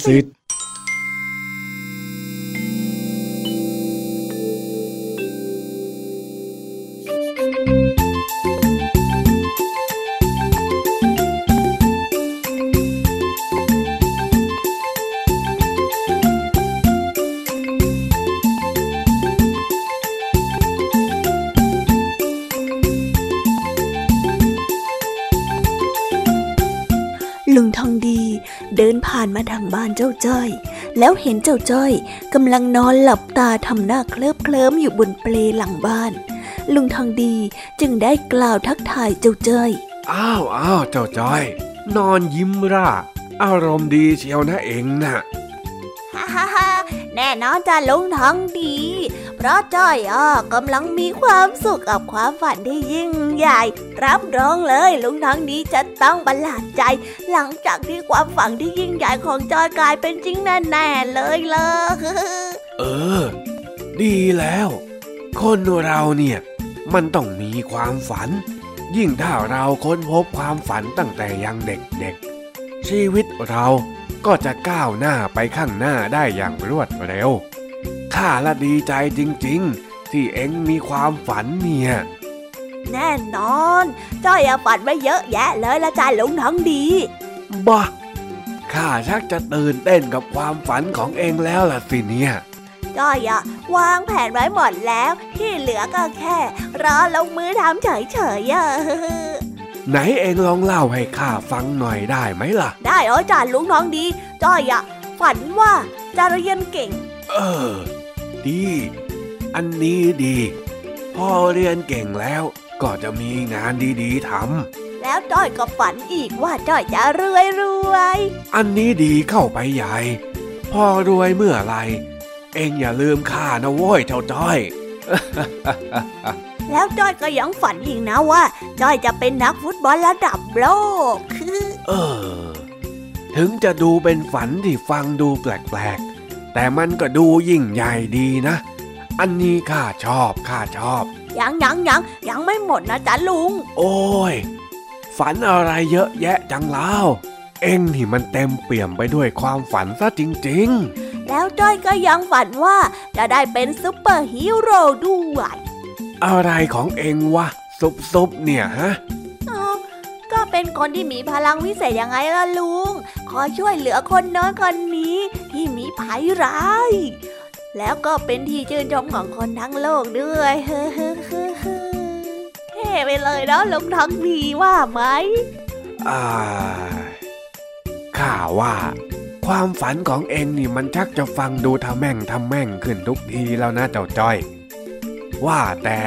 สุ ภาษิตลุงทองดีเดินผ่านมาทางบ้านเจ้าจ้อย แล้วเห็นเจ้าจ้อยกำลังนอนหลับตาทำหน้าเคลิบเคลิ้มอยู่บนเปลหลังบ้าน ลุงทองดีจึงได้กล่าวทักทายเจ้าจ้อย อ้าวอ้าวเจ้าจ้อย นอนยิ้มร่า อารมณ์ดีเชียวนะเองน่ะฮ่าฮ่าฮ่าแน่นอนจ้าลุงทองดีเพ ราะจ้อยอะกำลังมีความสุขกับความฝันที่ยิ่งใหญ่ รับรองเลยลุงทองดีจะต้องประหลาดใจ หลังจากที่ความฝันที่ยิ่งใหญ่ของจอยกลายเป็นจริงแน่ๆเลยเลยเออ ดีแล้ว คนเราเนี่ย มันต้องมีความฝัน ยิ่งถ้าเราค้นพบความฝันตั้งแต่ยังเด็กๆ ชีวิตเราก็จะก้าวหน้าไปข้างหน้าได้อย่างรวดเร็ว ข้าละดีใจจริงๆ ที่เอ็งมีความฝันเนี่ย แน่นอนจ้อยอะฝันไว้เยอะแยะเลยละจ้าลุงทองดีบ้าข้าชักจะตื่นเต้นกับความฝันของเองแล้วล่ะสิเนี่ยจ้อยอะวางแผนไว้หมดแล้ว ที่เหลือก็แค่รอลงมือทำเฉยๆอะไหนเองลองเล่าให้ข้าฟังหน่อยได้ไหมล่ะ ได้เหรอจ้าลุงทองดี จ้อยอะฝันว่าจะเรียนเก่ง เออ ดี อันนี้ดี พอเรียนเก่งแล้วก็จะมีงานดีๆทแล้วจ้อยก็ฝันอีกว่าจ้อยจะรวยรวยำอันนี้ดีเข้าไปใหญ่ พอรวยเมื่อไหรเองอย่าลืมข้านะโว้ยเจ้าจ้อย แล้วจ้อยก็ยังฝันอีกนะว่า จ้อยจะเป็นนักฟุตบอลระดับโลกเออ ถึงจะดูเป็นฝันที่ฟังดูแปลกๆ แต่มันก็ดูยิ่งใหญ่ดีนะ อันนี้ข้าชอบข้าชอบ ยังยังยังยังไม่หมดนะจ๊ะลุง โอ้ย ฝันอะไรเยอะแยะจังเล่าเอ็งนี่มันเต็มเปี่ยมไปด้วยความฝันซะจริงแล้วจ้อยก็ยังฝันว่าจะได้เป็นซุปเปอร์ฮีโร่ด้วยๆอะไรของเอ็งวะซุบซุบๆเนี่ยฮะอ้าวก็ เป็นคนที่มีพลังวิเศษยังไงล่ะลุงคอช่วยเหลือคนน้นคนนี้ที่มีภัยร้าย แล้วก็เป็นที่ชื่นชมของคนทั้งโลกด้วยเฮ้เท่ไปเลยเนาะลุงทองดีว่าไหมอ่าข้าว่า ความฝันของเอ็งนี่มันชักจะฟังดูทำแม่งทำแม่งขึ้นทุกทีแล้วนะเจ้าจ้อย ว่าแต่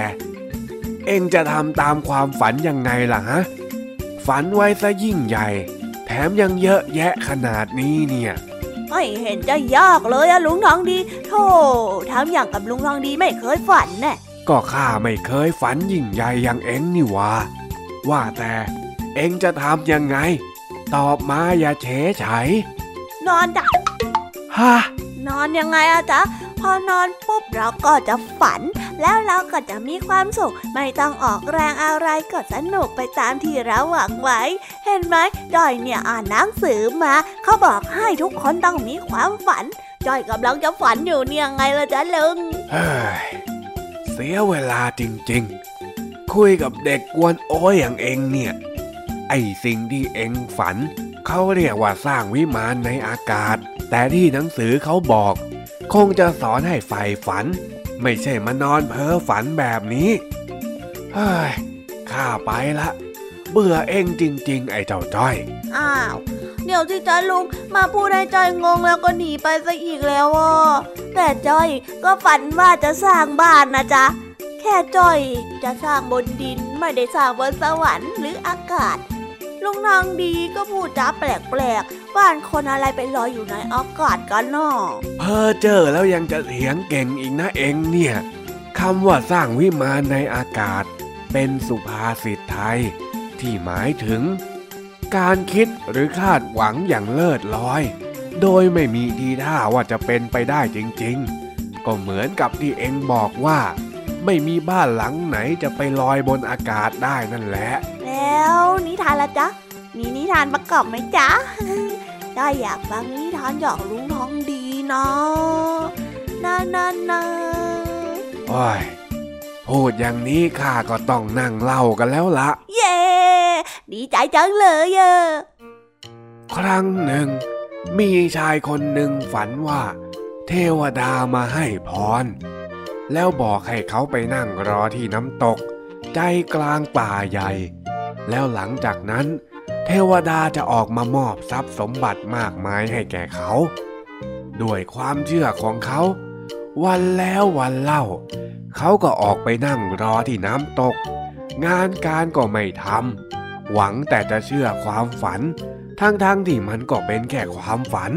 เอ็งจะทำตามความฝันยังไงล่ะฮะ ฝันไว้ซะยิ่งใหญ่ แถมยังเยอะแยะขนาดนี้เนี่ยไม่เห็นจะยากเลยอะลุงทองดีโธ่ทำอย่างกับลุงทองดีไม่เคยฝันแน่ก็ข้าไม่เคยฝันยิ่งใหญ่อย่างเอ็งนี่หว่าว่าแต่เอ็งจะทำยังไง ตอบมาอย่าเฉยไฉนอนดับฮะนอนยังไงอะจ๊ะ พอนอนปุ๊บเราก็จะฝัน แล้วเราก็จะมีความสุข ไม่ต้องออกแรงอะไรก็สนุกไปตามที่เราหวังไว้ เห็นไหมจอยเนี่ยอ่านหนังสือมาเขาบอกให้ทุกคนต้องมีความฝันจอยกำลังจะฝันอยู่เนี่ยไงล่ะจ๊ะลุงเฮ้ยเสียเวลาจริงๆ คุยกับเด็กกวนโอ้ยอย่างเองเนี่ย ไอสิ่งที่เองฝันเขาเรียกว่าสร้างวิมานในอากาศ แต่ที่หนังสือเขาบอก คงจะสอนให้ใฝ่ฝัน ไม่ใช่มานอนเพ้อฝันแบบนี้เฮ้ยข้าไปละ เบื่อเองจริง ๆ ไอ้เจ้าจ้อย อ้าว เดี๋ยวที่จ้าลุงมาพูดให้จอยงงแล้วก็หนีไปซะอีกแล้วอะแต่จ้อยก็ฝันว่าจะสร้างบ้านนะจ๊ะแค่จ้อยจะสร้างบนดินไม่ได้สร้างบนสวรรค์หรืออากาศลุงนางดีก็พูดจ้าแปลกๆ บ้านคนอะไรไปลอยอยู่ในอากาศกันเนาะเพอเจอแล้วยังจะเถียงเก่งอีกนะเองเนี่ยคำว่าสร้างวิมานในอากาศ เป็นสุภาษิตไทย ที่หมายถึง การคิดหรือคาดหวังอย่างเลิศลอย โดยไม่มีทีท่าว่าจะเป็นไปได้จริงๆ ก็เหมือนกับที่เองบอกว่า ไม่มีบ้านหลังไหนจะไปลอยบนอากาศได้นั่นแหละ แล้วนิทานละจ๊ะมีนิทานประกอบไหมจ๊ะ ได้อยากฟังนิทานจากลุงทองดีเนาะนานานาโอ้ยพูดอย่างนี้ข้าก็ต้องนั่งเล่ากันแล้วละเย้ดีใจจังเลยอะครั้งหนึ่ง มีชายคนหนึ่งฝันว่า เทวดามาให้พร แล้วบอกให้เขาไปนั่งรอที่น้ำตก ใจกลางป่าใหญ่ แล้วหลังจากนั้น เทวดาจะออกมามอบทรัพย์สมบัติมากมายให้แก่เขา ด้วยความเชื่อของเขา วันแล้ววันเล่า เขาก็ออกไปนั่งรอที่น้ำตก งานการก็ไม่ทำหวังแต่จะเชื่อความฝัน ทั้งๆทที่มันก็เป็นแค่ความฝัน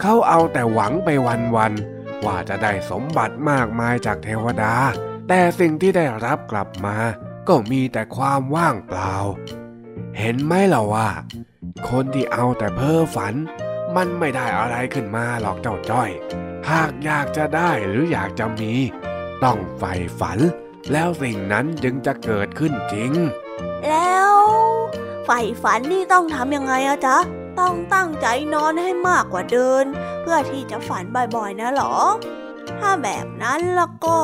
เขาเอาแต่หวังไปวันๆว่าจะได้สมบัติมากมายจากเทวดา แต่สิ่งที่ได้รับกลับมา ก็มีแต่ความว่างเปล่า เห็นไหมล่ะว่า คนที่เอาแต่เพ้อฝัน มันไม่ได้อะไรขึ้นมาหรอกเจ้าจ้อย หากอยากจะได้หรืออยากจะมี ต้องใฝ่ฝัน แล้วสิ่งนั้นจึงจะเกิดขึ้นจริง แล้วใฝ่ฝันนี่ต้องทำยังไงอะจ๊ะ ต้องตั้งใจนอนให้มากกว่าเดิน เพื่อที่จะฝันบ่อยๆ นะหรอ ถ้าแบบนั้นแล้วก็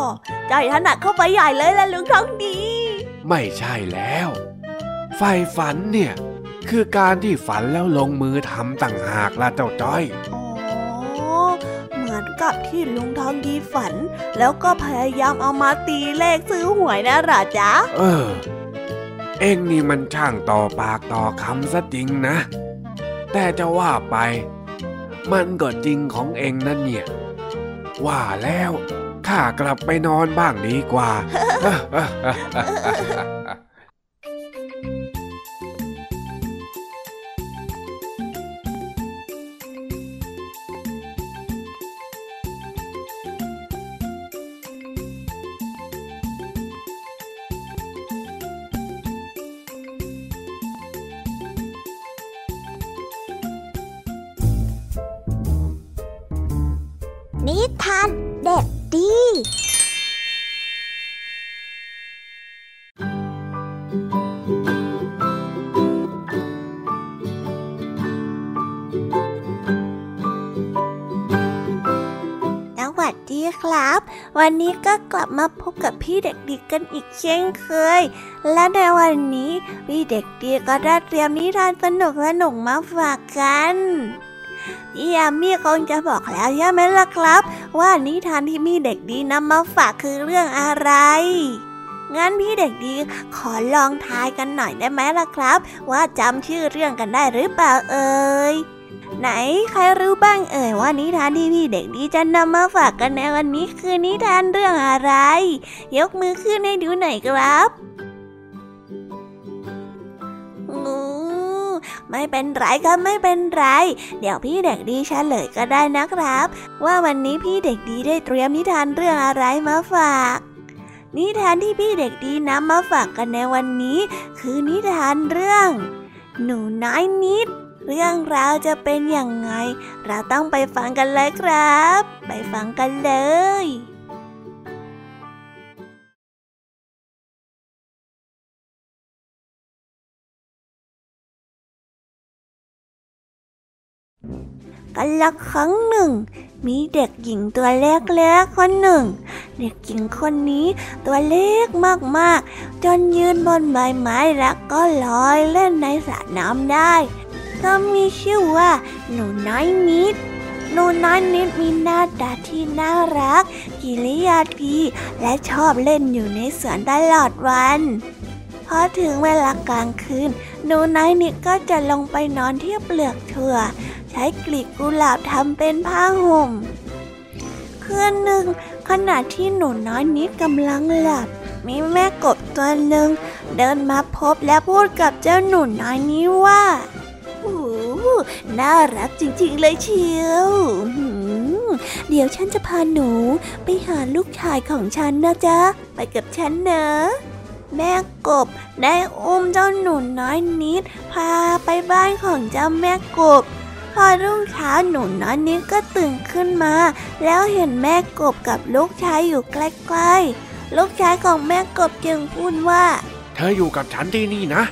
ใจถนัดเข้าไปใหญ่เลยละลุงทองดี ไม่ใช่แล้ว ใฝ่ฝันเนี่ย คือการที่ฝันแล้วลงมือทำต่างหากละเจ้าจ้อยอ๋อเหมือนกับที่ลุงทองดีฝัน แล้วก็พยายามเอามาตีเลขซื้อหวยนะหรอจ๊ะ เออ เอ็งนี่มันช่างต่อปากต่อคำซะจริงนะ แต่จะว่าไป มันก็จริงของเอ็งนั่นเนี่ย ว่าแล้วข้ากลับไปนอนบ้างดีกว่า ดีครับ วันนี้ก็กลับมาพบกับพี่เด็กดีกันอีกเช่นเคย และในวันนี้พี่เด็กดีก็ได้เตรียมนิทานสนุกสนุกมาฝากกันพี่ยามีคงจะบอกแล้วใช่ไหมล่ะครับ ว่านิทานที่มีเด็กดีนำมาฝากคือเรื่องอะไรงั้นพี่เด็กดีขอลองทายกันหน่อยได้ไหมล่ะครับ ว่าจำชื่อเรื่องกันได้หรือเปล่าเอ่ย ไหนใครรู้บ้างเอ่ยว่านิทานที่พี่เด็กดีจะนำมาฝากกันในวันนี้คือนิทานเรื่องอะไร ยกมือขึ้นให้ดูหน่อยครับงูไม่เป็นไรครับไม่เป็นไร เดี๋ยวพี่เด็กดีเฉลยก็ได้นะครับ ว่าวันนี้พี่เด็กดีได้เตรียมนิทานเรื่องอะไรมาฝาก นิทานที่พี่เด็กดีนำมาฝากกันในวันนี้ คือนิทานเรื่อง หนูน้อยนิด เรื่องราวจะเป็นอย่างไง เราต้องไปฟังกันเลยครับ ไปฟังกันเลยกันละครั้งหนึ่ง มีเด็กหญิงตัวเล็กๆคนหนึ่ง เด็กหญิงคนนี้ตัวเล็กมากๆ จนยืนบนใบไม้แล้วก็ลอยเล่นในสระน้ำได้ อมีชื่อว่า หนูน้อยนิด หนูน้อยนิดมีหน้าตาที่น่ารัก กิริยาดีและชอบเล่นอยู่ในสวนตลอดวันพอถึงเวลากลางคืน หนูน้อยนิดก็จะลงไปนอนที่เปลือกถั่ว ใช้กลีบกุหลาบทำเป็นผ้าห่มคืนหนึ่งขณะที่หนูน้อยนิดกำลังหลับ มีแม่กบตัวหนึ่งเดินมาพบและพูดกับเจ้าหนูน้อยนี้ว่า น่ารักจริงๆเลยเชียวเดี๋ยวฉันจะพาหนูไปหาลูกชายของฉันนะจ๊ะ ไปกับฉันนะแม่กบได้อุ้มเจ้าหนูน้อยนิด พาไปบ้านของเจ้าแม่กบ พอรุ่งเช้าหนูน้อยนิดก็ตื่นขึ้นมา แล้วเห็นแม่กบกับลูกชายอยู่ใกล้ๆลูกชายของแม่กบจึงพูดว่า เธออยู่กับฉันที่นี่นะ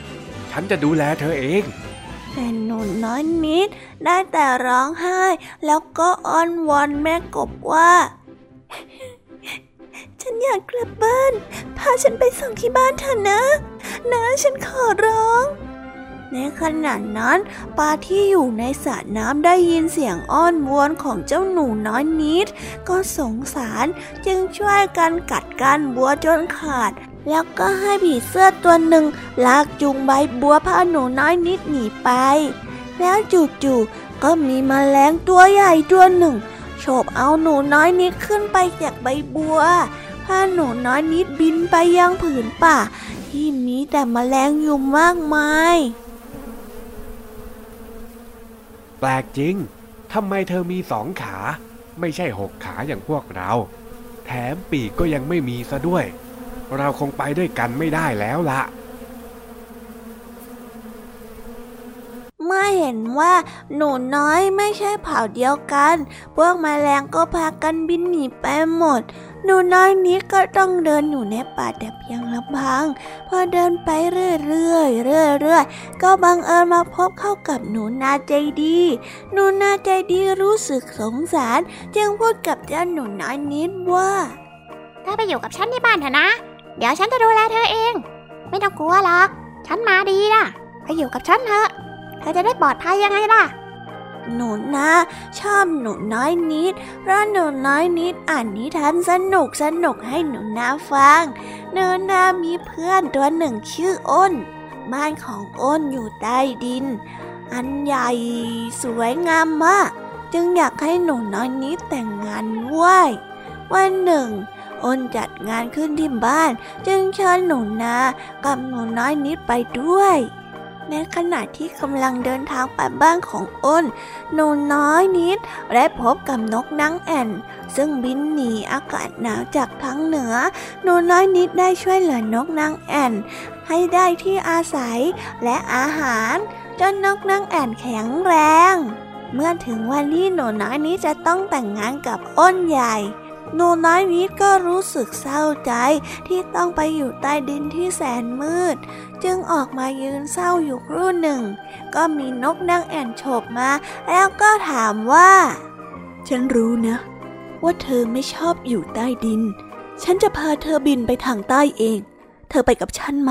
ฉันจะดูแลเธอเอง แต่หนูน้อยนิด ได้แต่ร้องไห้ แล้วก็อ้อนวอนแม่กบว่า ฉันอยากกลับบ้าน พาฉันไปส่งที่บ้านเถอะนะ นะฉันขอร้อง ในขณะนั้นปลาที่อยู่ในสระน้ำได้ยินเสียงอ้อนวอนของเจ้าหนูน้อยนิด ก็สงสารจึงช่วยกันกัดก้านบัวจนขาด แล้วก็ให้ผีเสื้อตัวหนึ่งลากจูงใบบัวพาหนูน้อยนิดหนีไป แล้วจู่ๆก็มีมแมลงตัวใหญ่ตัวหนึ่งโฉบเอาหนูน้อยนิดขึ้นไปจากใบบัวพาหนูน้อยนิดบินไปยังผืนป่า ที่มีแต่มแมลงอยู่มากมาย แปลกจริงทำไมเธอมีสองขา ไม่ใช่หกขาอย่างพวกเรา แถมปีกก็ยังไม่มีซะด้วย เราคงไปด้วยกันไม่ได้แล้วละเมื่อเห็นว่าหนูน้อยไม่ใช่เผ่าเดียวกัน พวกแมลงก็พากันบินหนีไปหมด หนูน้อยนี้ก็ต้องเดินอยู่ในป่าแต่เพียงลำพัง พอเดินไปเรื่อยๆเรื่อยๆก็บังเอิญมาพบเข้ากับหนูนาใจดี หนูนาใจดีรู้สึกสงสาร จึงพูดกับเจ้าหนูน้อยนิดว่าเธอไปอยู่กับฉันที่บ้านเถอะนะ เดี๋ยวฉันจะดูแลเธอเอง ไม่ต้องกลัวหรอก ฉันมาดีนะไปอยู่กับฉันเถอะ เธอจะได้ปลอดภัยยังไงล่ะ หนูนะ ชอบหนูน้อยนิด เพราะหนูน้อยนิดอ่านนิทานสนุกสนุกให้หนูนาฟัง หนูนามีเพื่อนตัวหนึ่งชื่ออ้น บ้านของอ้นอยู่ใต้ดิน อันใหญ่สวยงามมาก จึงอยากให้หนูน้อยนิดแต่งงานด้วย วันหนึ่ง อ้นจัดงานขึ้นที่บ้าน จึงเชิญหนูนากับหนูน้อยนิดไปด้วยในขณะที่กำลังเดินทางไปบ้านของอ้นหนูน้อยนิดได้พบกับนกนางแอ่น ซึ่งบินหนีอากาศหนาวจากทางเหนือหนูน้อยนิดได้ช่วยเหลือนกนางแอ่น ให้ได้ที่อาศัยและอาหาร จนนกนางแอ่นแข็งแรง เมื่อถึงวันที่หนูน้อยนิดจะต้องแต่งงานกับอ้นใหญ่ หนูน้อยนิดก็รู้สึกเศร้าใจที่ต้องไปอยู่ใต้ดินที่แสนมืด จึงออกมายืนเศร้าอยู่ครู่หนึ่ง ก็มีนกนางแอ่นโฉบมา แล้วก็ถามว่า ฉันรู้นะ ว่าเธอไม่ชอบอยู่ใต้ดิน ฉันจะพาเธอบินไปทางใต้เอง เธอไปกับฉันไหม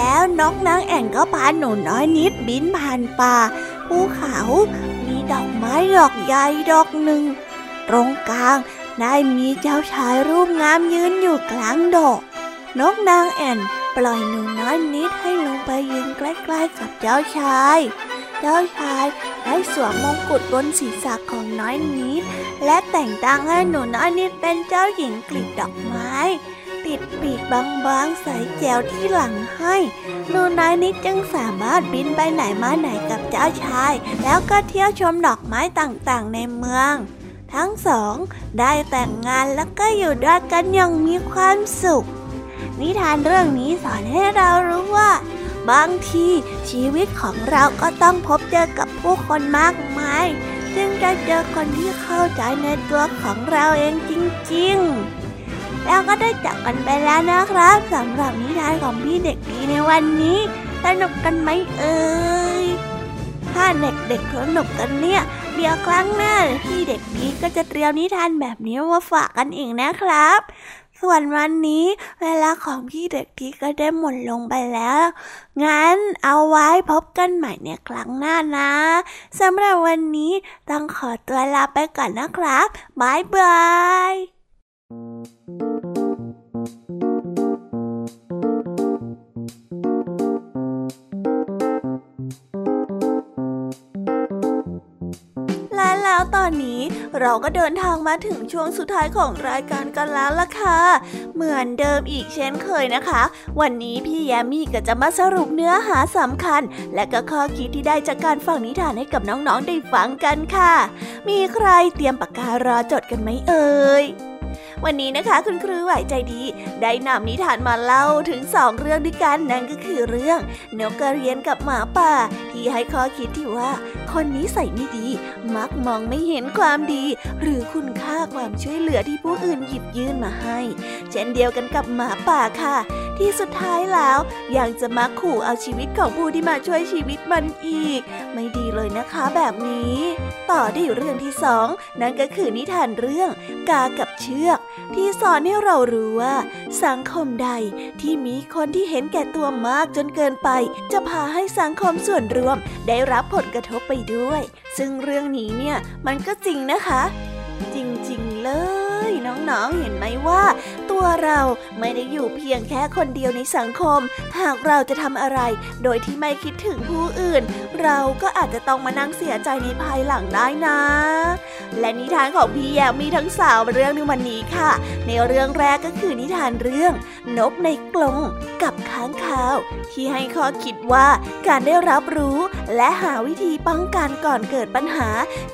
แล้วนกนางแอ่นก็พาหนูน้อยนิดบินผ่านป่าภูเขา มีดอกไม้ดอกใหญ่ดอกหนึ่ง ตรงกลางได้มีเจ้าชายรูปงามยืนอยู่กลางดอก นกนางแอ่นปล่อยหนูน้อยนิดให้ลงไปยืนใกล้ๆกับเจ้าชาย เจ้าชายได้สวมมงกุฎบนศีรษะของน้อยนิด และแต่งตั้งให้หนูน้อยนิดเป็นเจ้าหญิงกลีบดอกไม้ ติดปีกบางๆใส่แจวที่หลังให้หนูน้อยนิดจึงสามารถบินไปไหนมาไหนกับเจ้าชาย แล้วก็เที่ยวชมดอกไม้ต่างๆในเมือง ทั้งสองได้แต่งงานแล้วก็อยู่ด้วยกันอย่างมีความสุข นิทานเรื่องนี้สอนให้เรารู้ว่า บางทีชีวิตของเราก็ต้องพบเจอกับผู้คนมากมายจึงจะเจอคนที่เข้าใจในตัวของเราเองจริง ๆ แล้วก็ได้จากกันไปแล้วนะครับสำหรับนิทานของพี่เด็กดีในวันนี้ สนุกกันไหมเอ่ยถ้าเด็กๆสนุกกันเนี่ย เดี๋ยวครั้งหน้าพี่เด็กดีก็จะเตรียมนิทานแบบนี้มาฝากกันอีกนะครับ ส่วนวันนี้ เวลาของพี่เด็กดีก็ได้หมดลงไปแล้ว งั้นเอาไว้พบกันใหม่ในครั้งหน้านะสำหรับวันนี้ต้องขอตัวลาไปก่อนนะครับบายบายแล อนนี้เราก็เดินทางมาถึงช่วงสุดท้ายของรายการกันแล้วล่ะค่ะ เหมือนเดิมอีกเช่นเคยนะคะ วันนี้พี่แยมมี่ก็จะมาสรุปเนื้อหาสำคัญ และก็ข้อคิดที่ได้จากการฟังนิทานให้กับน้องๆได้ฟังกันค่ะ มีใครเตรียมปากการอจดกันไหมเอ่ย วันนี้นะคะคุณครูไหวใจดี ได้นำนิทานมาเล่าถึงสองเรื่องด้วยกันนั่นก็คือเรื่องนกกระเรียนกับหมาป่า ที่ให้ข้อคิดที่ว่า คนนี้ใส่ไม่ดี มักมองไม่เห็นความดี หรือคุณค่าความช่วยเหลือที่ผู้อื่นหยิบยื่นมาให้ เช่นเดียวกันกับหมาป่าค่ะ ที่สุดท้ายแล้วยังจะมาขู่เอาชีวิตของผู้ที่มาช่วยชีวิตมันอีก ไม่ดีเลยนะคะแบบนี้ ต่อด้วยเรื่องที่สองนั่นก็คือนิทานเรื่อง กากับเชือก ที่สอนให้เรารู้ว่า สังคมใดที่มีคนที่เห็นแก่ตัวมากจนเกินไป จะพาให้สังคมส่วนรวมได้รับผลกระทบไปด้วย ซึ่งเรื่องนี้เนี่ยมันก็จริงนะคะ จริงๆเลย น้องๆ เห็นไหมว่า ตัวเราไม่ได้อยู่เพียงแค่คนเดียวในสังคม หากเราจะทำอะไร โดยที่ไม่คิดถึงผู้อื่น เราก็อาจจะต้องมานั่งเสียใจในภายหลังได้นะ และนิทานของพี่แยมมีทั้งสามเรื่องในวันนี้ค่ะ ในเรื่องแรกก็คือนิทานเรื่อง นกในกรงกับค้างคาว ที่ให้ข้อคิดว่าการได้รับรู้และหาวิธีป้องกันก่อนเกิดปัญหา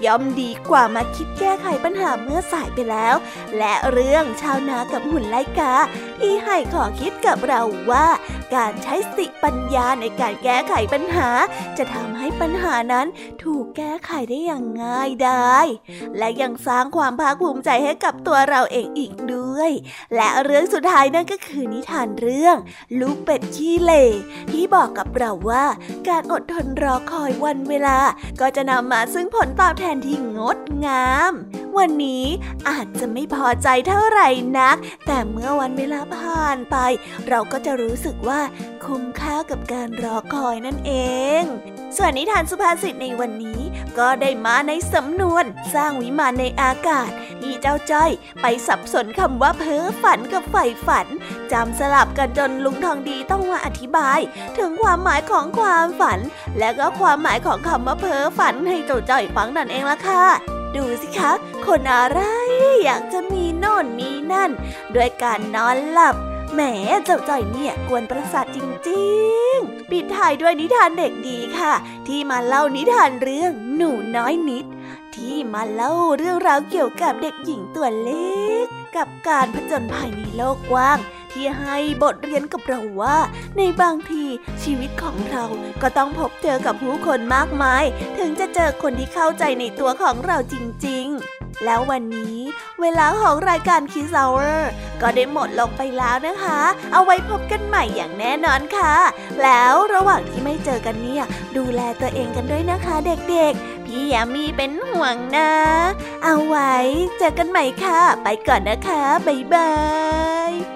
ย่อมดีกว่ามาคิดแก้ไขปัญหาเมื่อสายไปแล้ว และและเรื่องชาวนากับหุ่นไลกา ที่ให้ข้อคิดกับเราว่าการใช้สติปัญญาในการแก้ไขปัญหา จะทำให้ปัญหานั้นถูกแก้ไขได้อย่างง่ายได้และยังสร้างความภาคภูมิใจให้กับตัวเราเองอีกด้วย และเรื่องสุดท้ายนั่นก็คือนิทานเรื่อง ลูกเป็ดขี้เหร่ที่บอกกับเราว่า การอดทนรอคอยวันเวลา ก็จะนำมาซึ่งผลตอบแทนที่งดงาม วันนี้อาจจะไม่พออใจเท่าไหร่นัก แต่เมื่อวันเวลาผ่านไป เราก็จะรู้สึกว่าคุ้มค่ากับการรอคอยนั่นเอง ส่วนนิทานสุภาษิตในวันนี้ ก็ได้มาในสำนวนสร้างวิมานในอากาศ ที่เจ้าจ้อยไปสับสนคำว่าเพ้อฝันกับใฝ่ฝันจำสลับกันจนลุงทองดีต้องมาอธิบาย ถึงความหมายของความฝัน และก็ความหมายของคำว่าเพ้อฝันให้เจ้าจ้อยฟังนั่นเองล่ะค่ะ ดูสิคะ คนอะไรอยากจะมีโน่นมีนั่น ด้วยการนอนหลับแหมเจ้าจ้อยเนี่ยกวนประสาทจริงๆ ปิดท้ายด้วยนิทานเด็กดีค่ะ ที่มาเล่านิทานเรื่องหนูน้อยนิด ที่มาเล่าเรื่องราวเกี่ยวกับเด็กหญิงตัวเล็ก กับการผจญภัยในโลกกว้าง ที่ให้บทเรียนกับเราว่า ในบางทีชีวิตของเราก็ต้องพบเจอกับผู้คนมากมาย ถึงจะเจอคนที่เข้าใจในตัวของเราจริง ๆแล้ววันนี้เวลาของรายการ Kiss Hour ก็ได้หมดลงไปแล้วนะคะ เอาไว้พบกันใหม่อย่างแน่นอนค่ะ แล้วระหว่างที่ไม่เจอกันเนี่ย ดูแลตัวเองกันด้วยนะคะเด็กๆ พี่แยมมี่เป็นห่วงนะ เอาไว้เจอกันใหม่ค่ะ ไปก่อนนะคะ บ๊ายบาย